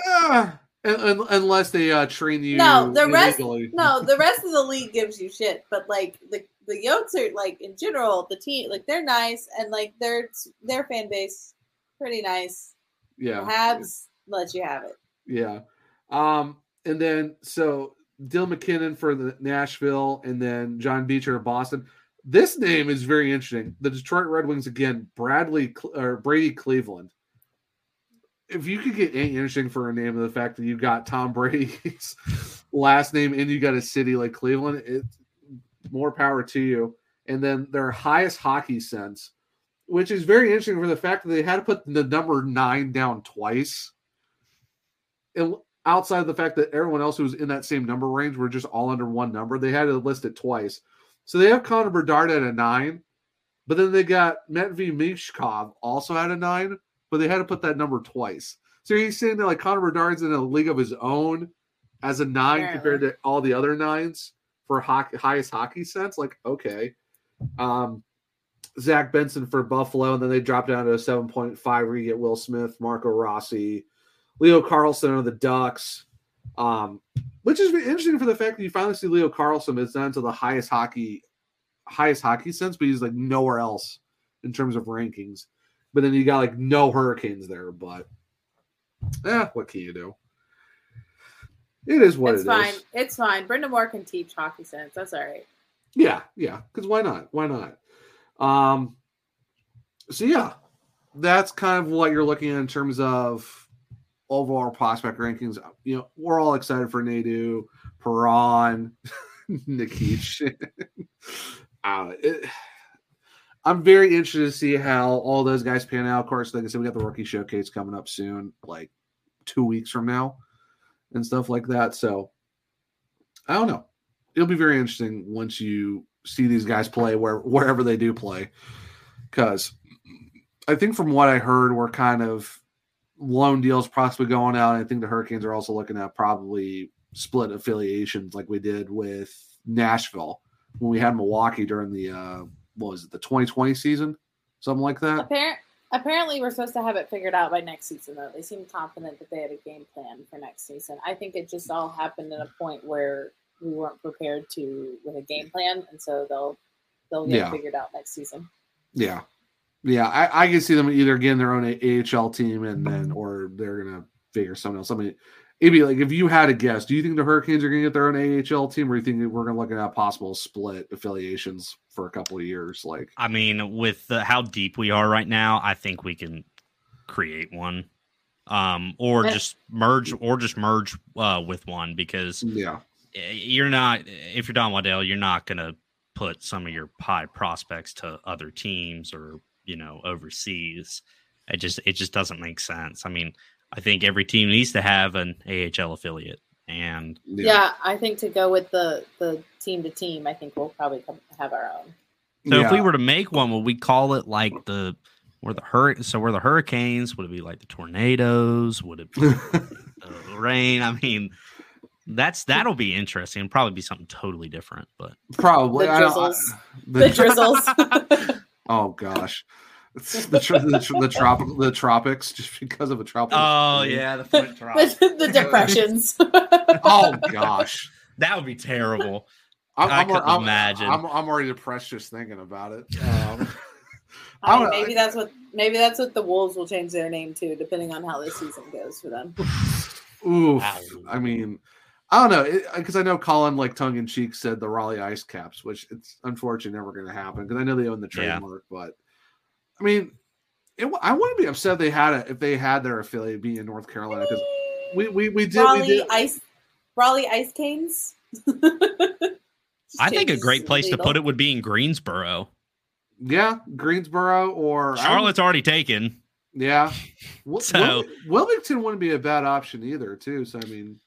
[SPEAKER 2] ah, un- un- unless they uh, train you.
[SPEAKER 3] No, the rest- no, the rest of the league gives you shit, but like the the Yotes are like in general, the team like they're nice and like their their fan base pretty nice.
[SPEAKER 2] Yeah.
[SPEAKER 3] The Habs let you have it.
[SPEAKER 2] Yeah. Um, and then so Dylan McKinnon for the Nashville, and then John Beecher of Boston. This name is very interesting. The Detroit Red Wings again, Bradley or Brady Cleveland. If you could get any interesting for a name of the fact that you got Tom Brady's last name and you got a city like Cleveland, it more power to you. And then their highest hockey sense, which is very interesting for the fact that they had to put the number nine down twice and outside of the fact that everyone else who was in that same number range were just all under one number, they had to list it twice. So they have Connor Bedard at a nine, but then they got Matvei Michkov also at a nine, but they had to put that number twice. So he's saying that like Connor Bedard's in a league of his own as a nine
[SPEAKER 3] Apparently.
[SPEAKER 2] compared to all the other nines for hockey, highest hockey sense. Like, okay. Um, Zach Benson for Buffalo, and then they drop down to a 7.5 where you get Will Smith, Marco Rossi, Leo Carlsson of the Ducks, um, which is interesting for the fact that you finally see Leo Carlsson is down to the highest hockey, highest hockey sense, but he's like nowhere else in terms of rankings. But then you got like no Hurricanes there, but yeah, what can you do? It is what
[SPEAKER 3] it's
[SPEAKER 2] it
[SPEAKER 3] fine.
[SPEAKER 2] is.
[SPEAKER 3] It's fine. Brind'Amour can teach hockey sense. That's all right.
[SPEAKER 2] Yeah, yeah. Because why not? Why not? Um. So yeah, that's kind of what you're looking at in terms of overall prospect rankings. You know, we're all excited for Nadeau, Perron, Nikic. uh, it, I'm very interested to see how all those guys pan out. Of course, like I said, we got the rookie showcase coming up soon, like two weeks from now, and stuff like that. So I don't know it'll be very interesting once you see these guys play where wherever they do play. Because I think from what I heard, we're kind of loan deals possibly going out. I think the Hurricanes are also looking at probably split affiliations like we did with Nashville when we had Milwaukee during the uh what was it, the 2020 season? Something like that.
[SPEAKER 3] Appar- apparently, we're supposed to have it figured out by next season, though. They seem confident that they had a game plan for next season. I think it just all happened at a point where we weren't prepared to with a game plan, and so they'll they'll get
[SPEAKER 2] Yeah.
[SPEAKER 3] it figured out next season.
[SPEAKER 2] Yeah. Yeah, I, I can see them either getting their own AHL team and then or they're gonna figure something else. I mean, it'd be like if you had a guess, do you think the Hurricanes are gonna get their own AHL team, or do you think we're gonna look at possible split affiliations for a couple of years? Like,
[SPEAKER 4] I mean, with the, how deep we are right now, I think we can create one, um, or
[SPEAKER 3] Yeah.
[SPEAKER 4] just merge, or just merge uh, with one because
[SPEAKER 2] yeah,
[SPEAKER 4] you're not. If you're Don Waddell, you're not going to put some of your high prospects to other teams or you know overseas. It just it just doesn't make sense. I mean, I think every team needs to have an AHL affiliate, and
[SPEAKER 3] Yeah. I think to go with the the team to team, I think we'll probably have our own.
[SPEAKER 4] So if we were to make one, would we call it like the where the hur- so we're the hurricanes? Would it be like the tornadoes? Would it be the rain? I mean, that's that'll be interesting. It'll probably be something totally different. But
[SPEAKER 2] probably
[SPEAKER 3] The
[SPEAKER 2] I don't-
[SPEAKER 3] drizzles.
[SPEAKER 2] the-
[SPEAKER 3] The drizzles.
[SPEAKER 2] oh gosh, It's the tr- the, tr- the tropic the tropics just because of a tropical.
[SPEAKER 4] Oh,
[SPEAKER 2] storm.
[SPEAKER 4] the foot drop.
[SPEAKER 3] the, the depressions.
[SPEAKER 2] Oh gosh.
[SPEAKER 4] that would be terrible.
[SPEAKER 2] I'm,
[SPEAKER 4] I
[SPEAKER 2] I'm,
[SPEAKER 4] couldn't
[SPEAKER 2] I'm,
[SPEAKER 4] imagine.
[SPEAKER 2] I'm, I'm already depressed just thinking about it. Um,
[SPEAKER 3] I mean,
[SPEAKER 2] I-
[SPEAKER 3] maybe that's what maybe that's what the Wolves will change their name to, depending on how this season goes for them.
[SPEAKER 2] Oof.
[SPEAKER 4] Wow.
[SPEAKER 2] I mean, I don't know because uh, I know Colin, like tongue in cheek, said the Raleigh Ice Caps, which it's unfortunately never going to happen because I know they own the
[SPEAKER 4] Yeah.
[SPEAKER 2] trademark. But I mean, it, I wouldn't be upset if they had it if they had their affiliate be in North Carolina because we, we we did we
[SPEAKER 3] Raleigh
[SPEAKER 2] did
[SPEAKER 3] Ice, Raleigh Ice Canes.
[SPEAKER 4] I think a great place to put it would be in Greensboro.
[SPEAKER 2] Yeah, Greensboro or
[SPEAKER 4] Charlotte's already taken.
[SPEAKER 2] Yeah.
[SPEAKER 4] so
[SPEAKER 2] Wilmington wouldn't be a bad option either, too. So I mean,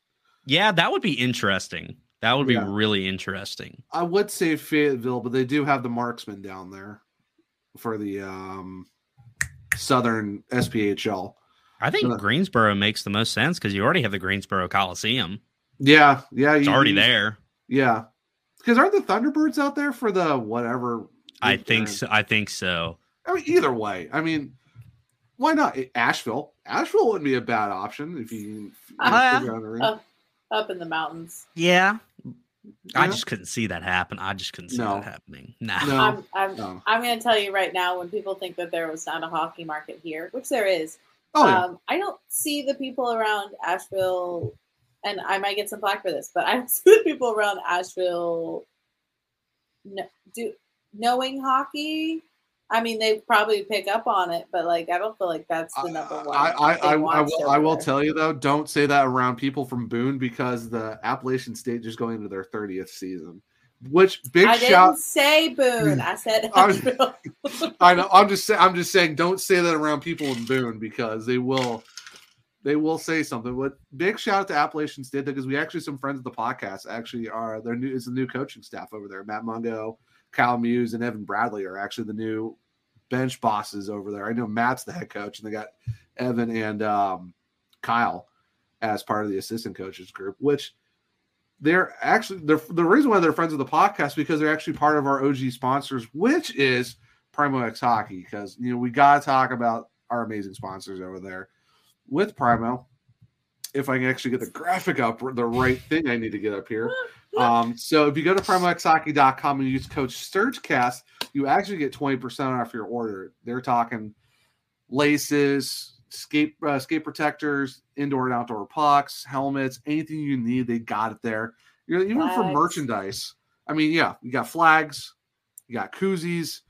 [SPEAKER 4] yeah, that would be interesting. That would be
[SPEAKER 2] Yeah.
[SPEAKER 4] really interesting.
[SPEAKER 2] I would say Fayetteville, but they do have the Marksmen down there for the um Southern SPHL.
[SPEAKER 4] I think
[SPEAKER 2] Uh,
[SPEAKER 4] Greensboro makes the most sense because you already have the Greensboro Coliseum.
[SPEAKER 2] Yeah, yeah,
[SPEAKER 4] It's
[SPEAKER 2] you-
[SPEAKER 4] already
[SPEAKER 2] you-
[SPEAKER 4] there.
[SPEAKER 2] Yeah, because aren't the Thunderbirds out there for the whatever?
[SPEAKER 4] I think so. I think so.
[SPEAKER 2] I mean, either way, I mean, why not Asheville? Asheville wouldn't be a bad option if you. if you
[SPEAKER 4] Uh,
[SPEAKER 2] figure out a ring.
[SPEAKER 3] up in the mountains.
[SPEAKER 4] Yeah. I just couldn't see that happen. I just couldn't see
[SPEAKER 2] No.
[SPEAKER 4] that happening. Nah.
[SPEAKER 2] No.
[SPEAKER 3] I'm I'm
[SPEAKER 2] no.
[SPEAKER 3] I'm going to tell you right now when people think that there was not a hockey market here, which there is.
[SPEAKER 2] Oh yeah.
[SPEAKER 3] Um, I don't see the people around Asheville, and I might get some flack for this, but I don't see the people around Asheville no, do knowing hockey. I mean, they probably pick up on it, but like, I don't feel like that's the number one.
[SPEAKER 2] I, I, I, I will, I will tell you though, don't say that around people from Boone because the Appalachian State just going into their 30th season. Which big
[SPEAKER 3] I didn't
[SPEAKER 2] shout
[SPEAKER 3] say Boone. I said
[SPEAKER 2] I I know I'm just saying I'm just saying don't say that around people in Boone because they will they will say something. But big shout out to Appalachian State because we actually some friends of the podcast actually are their new is the new coaching staff over there. Matt Mungo, Kyle Muse, and Evan Bradley are actually the new bench bosses over there. I know Matt's the head coach, and they got Evan and um, Kyle as part of the assistant coaches group, which they're actually they're, the reason why they're friends of the podcast because they're actually part of our OG sponsors, which is Primo X Hockey. Because you know we got to talk about our amazing sponsors over there with Primo. If I can actually get the graphic up, the right thing I need to get up here. Um, so if you go to primoxhockey.com and use code SurgeCast, you actually get 20% off your order. They're talking laces, skate uh, skate protectors, indoor and outdoor pucks, helmets, anything you need, they got it there. You know, even for merchandise. I mean, yeah, you got flags, you got koozies,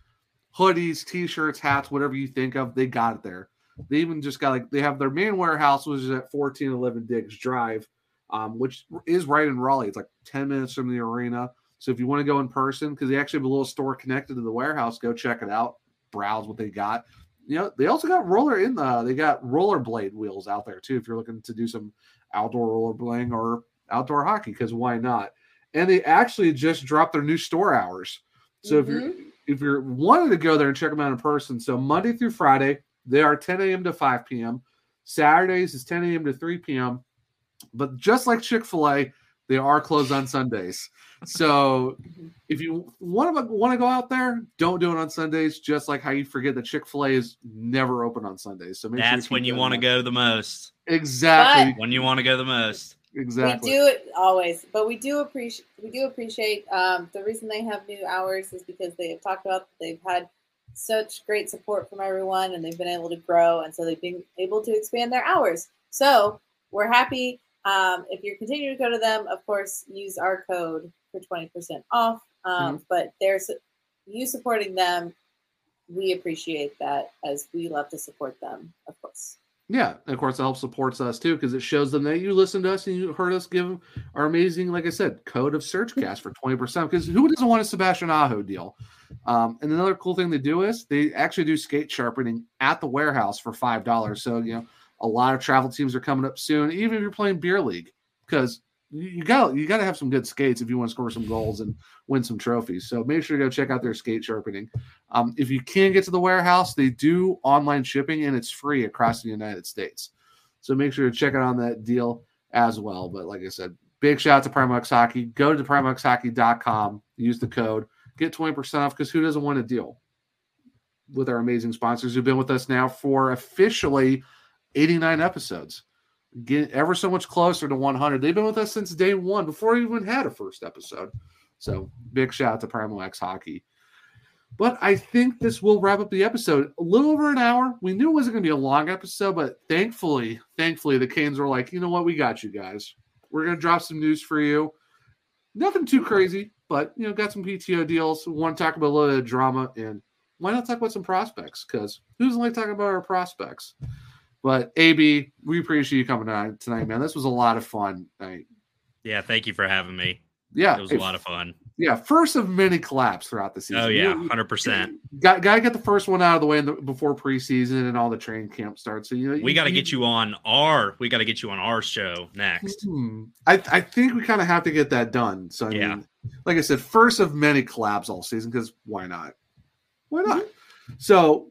[SPEAKER 2] hoodies, t-shirts, hats, whatever you think of, they got it there. They even just got like they have their main warehouse, which is at 1411 Diggs Drive, um, which is right in Raleigh. It's like 10 minutes from the arena. So if you want to go in person, because they actually have a little store connected to the warehouse, go check it out, browse what they got. You know, they also got roller in the they got rollerblade wheels out there too. If you're looking to do some outdoor rollerblading or outdoor hockey, because why not? And they actually just dropped their new store hours. So if you're if you're wanting to go there and check them out in person, so Monday through Friday, they are 10 a.m. to 5 p.m. Saturdays is 10 a.m. to 3 p.m. But just like Chick fil A, they are closed on Sundays. So if you want to want to go out there, don't do it on Sundays. Just like how you forget that Chick Fil A is never open on Sundays. So make sure
[SPEAKER 4] That's when you want to go the most.
[SPEAKER 2] Exactly.
[SPEAKER 4] When you want to go the most.
[SPEAKER 2] Exactly.
[SPEAKER 3] We do it always, but we do appreciate we do appreciate um, the reason they have new hours is because they have talked about that they've had such great support from everyone and they've been able to grow and so they've been able to expand their hours. So we're happy. Um, if you're continuing to go to them, of course, use our code for twenty percent off. Um, But there's you supporting them. We appreciate that as we love to support them, of course.
[SPEAKER 2] Yeah, and of course, it helps supports us too because it shows them that you listened to us and you heard us give our amazing, like I said, code of SurgeCast for twenty percent. Because who doesn't want a Sebastian Aho deal? Um, and another cool thing they do is they actually do skate sharpening at the warehouse for five dollars. So you know, a lot of travel teams are coming up soon, even if you're playing beer league, because you got you got to have some good skates if you want to score some goals and win some trophies. So make sure to go check out their skate sharpening. Um, if you can't get to the warehouse, they do online shipping and it's free across the United States. So make sure to check out on that deal as well. But like I said, big shout out to Primo X Hockey. Go to primoxhockey.com, use the code, get 20% off because who doesn't want a deal with our amazing sponsors who've been with us now for officially 89 episodes. Get ever so much closer to 100. They've been with us since day one before we even had a first episode. So big shout out to Primo X Hockey. But I think this will wrap up the episode. A little over an hour. We knew it wasn't going to be a long episode, but thankfully, thankfully, the Canes were like, you know what, we got you guys. We're going to drop some news for you. Nothing too crazy, but you know, got some PTO deals. Want to talk about a little bit of drama, and why not talk about some prospects? Because who doesn't like talking about our prospects? But AB, we appreciate you coming on tonight, man. This was a lot of fun. I,
[SPEAKER 4] Yeah, thank you for having me.
[SPEAKER 2] Yeah,
[SPEAKER 4] It was a lot of fun.
[SPEAKER 2] yeah. First of many collabs throughout the season.
[SPEAKER 4] Oh yeah, hundred percent.
[SPEAKER 2] Got got to get the first one out of the way in the, before preseason and all the training camp starts. So you know
[SPEAKER 4] We got to get you on our. We got to get you on our show next.
[SPEAKER 2] Hmm. I I think we kind of have to get that done. So I
[SPEAKER 4] Yeah.
[SPEAKER 2] mean, like I said, first of many collabs all season because why not? Why not?
[SPEAKER 4] Mm-hmm.
[SPEAKER 2] So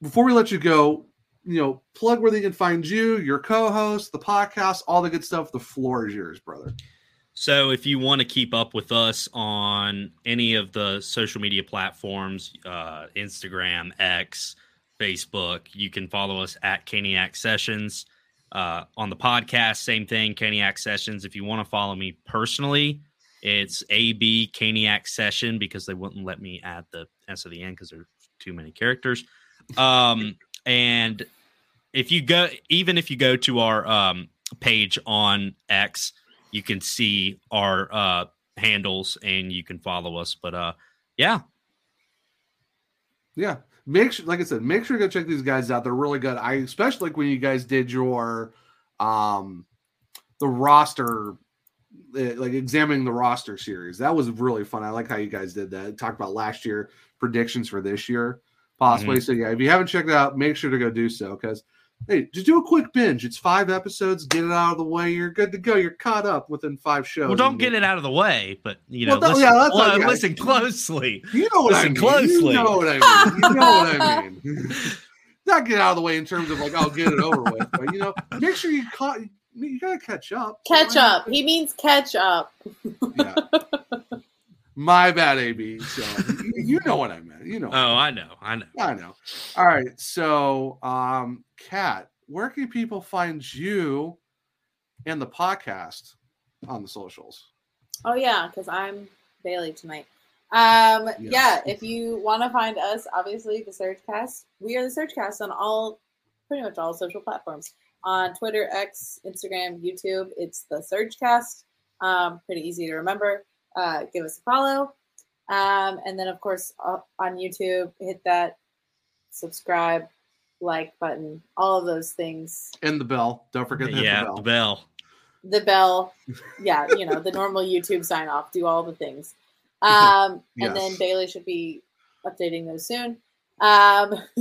[SPEAKER 2] before we let you go, you know, plug where they can find you, your co-host, the podcast, all the good stuff. The floor is yours, brother.
[SPEAKER 4] So if you want to keep up with us on any of the social media platforms, uh, Instagram, X, Facebook, you can follow us at Caniac Sessions. Uh, on the podcast, same thing, Caniac Sessions. If you want to follow me personally, it's AB Caniac Session because they wouldn't let me add the S at the end because there's too many characters. Um, and if you go, even if you go to our um, page on X, you can see our uh handles and you can follow us but uh yeah
[SPEAKER 2] Yeah. Make sure, like I said, make sure you go check these guys out. They're really good. I especially like when you guys did your um the roster eh, like examining the roster series. That was really fun. I like how you guys did that. Talk about last year predictions for this year, possibly. Mm-hmm. So yeah, if you haven't checked it out, make sure to go do so because hey, just do a quick binge. It's five episodes, get it out of the way. You're good to go. You're caught up within five shows.
[SPEAKER 4] well don't get it out of the way but you know
[SPEAKER 2] Well,
[SPEAKER 4] listen,
[SPEAKER 2] yeah, that's
[SPEAKER 4] clo-
[SPEAKER 2] okay.
[SPEAKER 4] listen closely
[SPEAKER 2] You know what I mean.
[SPEAKER 4] closely.
[SPEAKER 2] You know what I mean. You know what I mean. Not get out of the way in terms of like, I'll get it over with, but you know, make sure you caught. You gotta catch up.
[SPEAKER 3] Catch up. He means catch up.
[SPEAKER 2] Yeah. My bad, AB. So you- you know what I meant. You know.
[SPEAKER 4] oh i know i know
[SPEAKER 2] I know. All right. So, um, Kat, where can people find you and the podcast on the socials?
[SPEAKER 3] Oh yeah, because I'm Bailey tonight. Um,
[SPEAKER 2] Yes.
[SPEAKER 3] yeah, if you want to find us, obviously the Surgecast. We are the Surgecast on all, pretty much all social platforms. On Twitter, X, Instagram, YouTube, it's the Surgecast. Um, pretty easy to remember. Uh, give us a follow, um, and then of course uh, on YouTube, hit that subscribe, like button, all of those things.
[SPEAKER 2] And the bell. Don't forget to hit
[SPEAKER 4] yeah
[SPEAKER 2] the
[SPEAKER 4] the
[SPEAKER 2] bell.
[SPEAKER 4] bell
[SPEAKER 3] the bell yeah you know the normal youtube sign off do all the things um and then
[SPEAKER 2] Yes.
[SPEAKER 3] bailey should be updating those soon um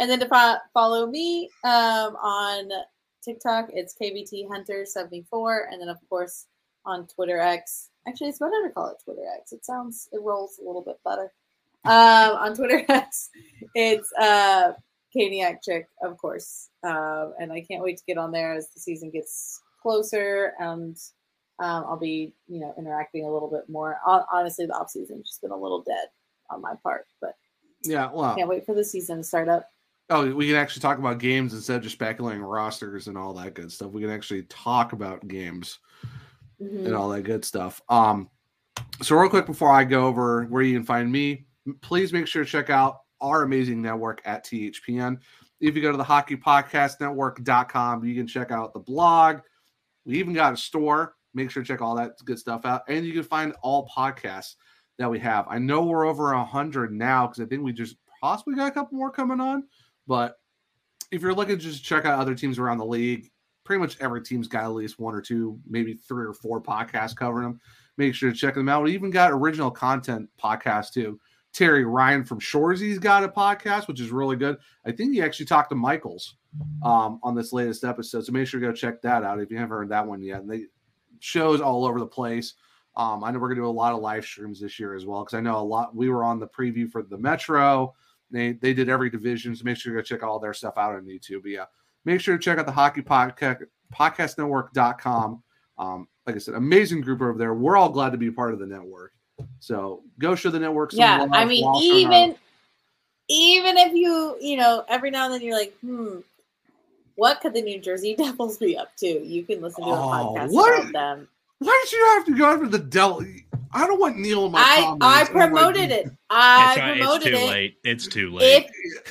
[SPEAKER 3] and then to fo- follow me um on tiktok it's kvt hunter 74 and then of course on twitter x actually it's better to call it twitter x it sounds it rolls a little bit better um on twitter x it's uh Caniac Chic, of course. Um, and I can't wait to get on there as the season gets closer and um, I'll be, you know, interacting a little bit more. Hon- Honestly, the off season just been a little dead on my part, but
[SPEAKER 2] Yeah. Well.
[SPEAKER 3] can't wait for the season to start up.
[SPEAKER 2] Oh, we can actually talk about games instead of just speculating rosters and all that good stuff. We can actually talk about games
[SPEAKER 3] Mhm.
[SPEAKER 2] and all that good stuff. Um, so real quick before I go over where you can find me, please make sure to check out our amazing network at THPN. If you go to the hockeypodcastnetwork.com, you can check out the blog. We even got a store. Make sure to check all that good stuff out. And you can find all podcasts that we have. I know we're over a hundred now because I think we just possibly got a couple more coming on. But if you're looking to just check out other teams around the league, pretty much every team's got at least one or two, maybe three or four podcasts covering them. Make sure to check them out. We even got original content podcasts too. Terry Ryan from Shoresy's got a podcast, which is really good. I think he actually talked to Michaels um, on this latest episode. So make sure to go check that out if you haven't heard that one yet. And they shows all over the place. Um, I know we're gonna do a lot of live streams this year as well because I know a lot. We were on the preview for the Metro. They they did every division, so make sure to go check all their stuff out on YouTube. Yeah, make sure to check out the Hockey Podcast Podcastnetwork.com. Um, like I said, amazing group over there. We're all glad to be part of the network. So go show the network. Some
[SPEAKER 3] Yeah,
[SPEAKER 2] love
[SPEAKER 3] I mean, even even if you, you know, every now and then you're like, hmm, what could the New Jersey Devils be up to? You can listen to a
[SPEAKER 2] Oh,
[SPEAKER 3] podcast
[SPEAKER 2] what?
[SPEAKER 3] about them.
[SPEAKER 2] Why did you have to go after the devil? I don't want Neil in my
[SPEAKER 3] I
[SPEAKER 2] comments.
[SPEAKER 3] I
[SPEAKER 2] Oh
[SPEAKER 3] promoted it. I
[SPEAKER 4] it's, right, it's too
[SPEAKER 3] it.
[SPEAKER 4] late it's too late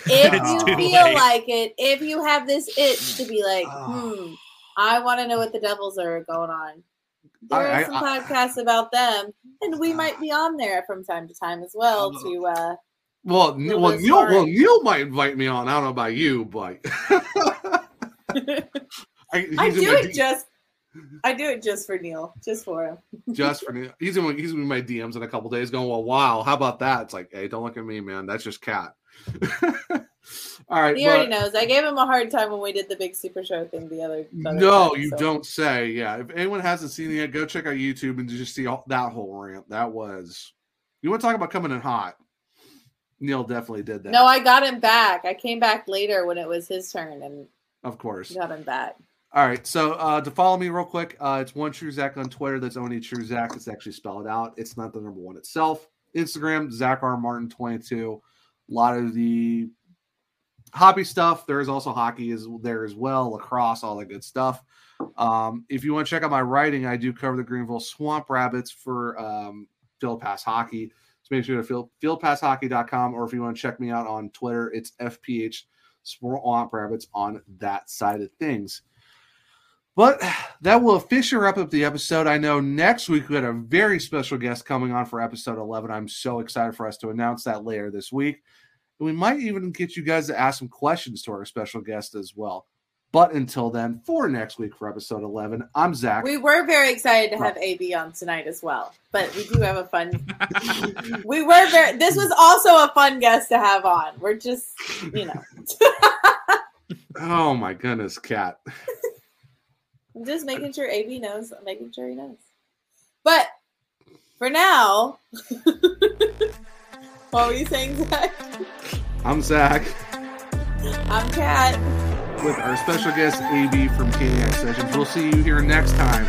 [SPEAKER 3] If if you feel
[SPEAKER 4] late.
[SPEAKER 3] like it, if you have this itch to be like,
[SPEAKER 2] Oh.
[SPEAKER 3] hmm, I want to know what the Devils are going on. There
[SPEAKER 2] I-
[SPEAKER 3] are
[SPEAKER 2] I-
[SPEAKER 3] some
[SPEAKER 2] I-
[SPEAKER 3] podcasts about them, and we might be on there from time to time as well. To uh,
[SPEAKER 2] Well,
[SPEAKER 3] Well,
[SPEAKER 2] Neil, well,
[SPEAKER 3] that's
[SPEAKER 2] Neil, well. Neil might invite me on. I don't know about you, but I,
[SPEAKER 3] I do it
[SPEAKER 2] D-
[SPEAKER 3] just I do it just for Neil, just for him.
[SPEAKER 2] just for Neil. He's gonna he's be my DMs in a couple days, going, "Well, wow, how about that?" It's like, hey, don't look at me, man. That's just Kat. All right.
[SPEAKER 3] He
[SPEAKER 2] but-
[SPEAKER 3] already knows. I gave him a hard time when we did the big super show thing the other. the other
[SPEAKER 2] No,
[SPEAKER 3] time,
[SPEAKER 2] you
[SPEAKER 3] so-
[SPEAKER 2] don't say. Yeah, if anyone hasn't seen it yet, go check out YouTube and just see all, that whole rant. That was. You want to talk about coming in hot? Neil definitely did that.
[SPEAKER 3] No, I got him back. I came back later when it was his turn and
[SPEAKER 2] of course.
[SPEAKER 3] got him back.
[SPEAKER 2] All right. So uh, to follow me real quick, uh, it's one True Zach on Twitter. That's only True Zach. It's actually spelled out. It's not the number one itself. Instagram, Zach R Martin twenty two. A lot of the hobby stuff. There is also hockey is there as well, lacrosse, all that good stuff. Um, if you want to check out my writing, I do cover the Greenville Swamp Rabbits for um, Field Pass Hockey. So make sure you go to field, fieldpasshockey.com or if you want to check me out on Twitter, it's FPH Swamp Rabbits on that side of things. But that will officially wrap up the episode. I know next week we had a very special guest coming on for episode 11. I'm so excited for us to announce that later this week. And we might even get you guys to ask some questions to our special guest as well. But until then, for next week for episode 11, I'm Zach.
[SPEAKER 3] We were very excited to have AB on tonight as well, but we do have a fun. we were very. This was also a fun guest to have on. We're just, you know,
[SPEAKER 2] oh my goodness, Kat.
[SPEAKER 3] I'm just making sure AB knows. Making sure he knows. But for now, what were you saying, Zach?
[SPEAKER 2] I'm Zach
[SPEAKER 3] I'm Kat.
[SPEAKER 2] with our special guest, AB from Caniac Sessions. We'll see you here next time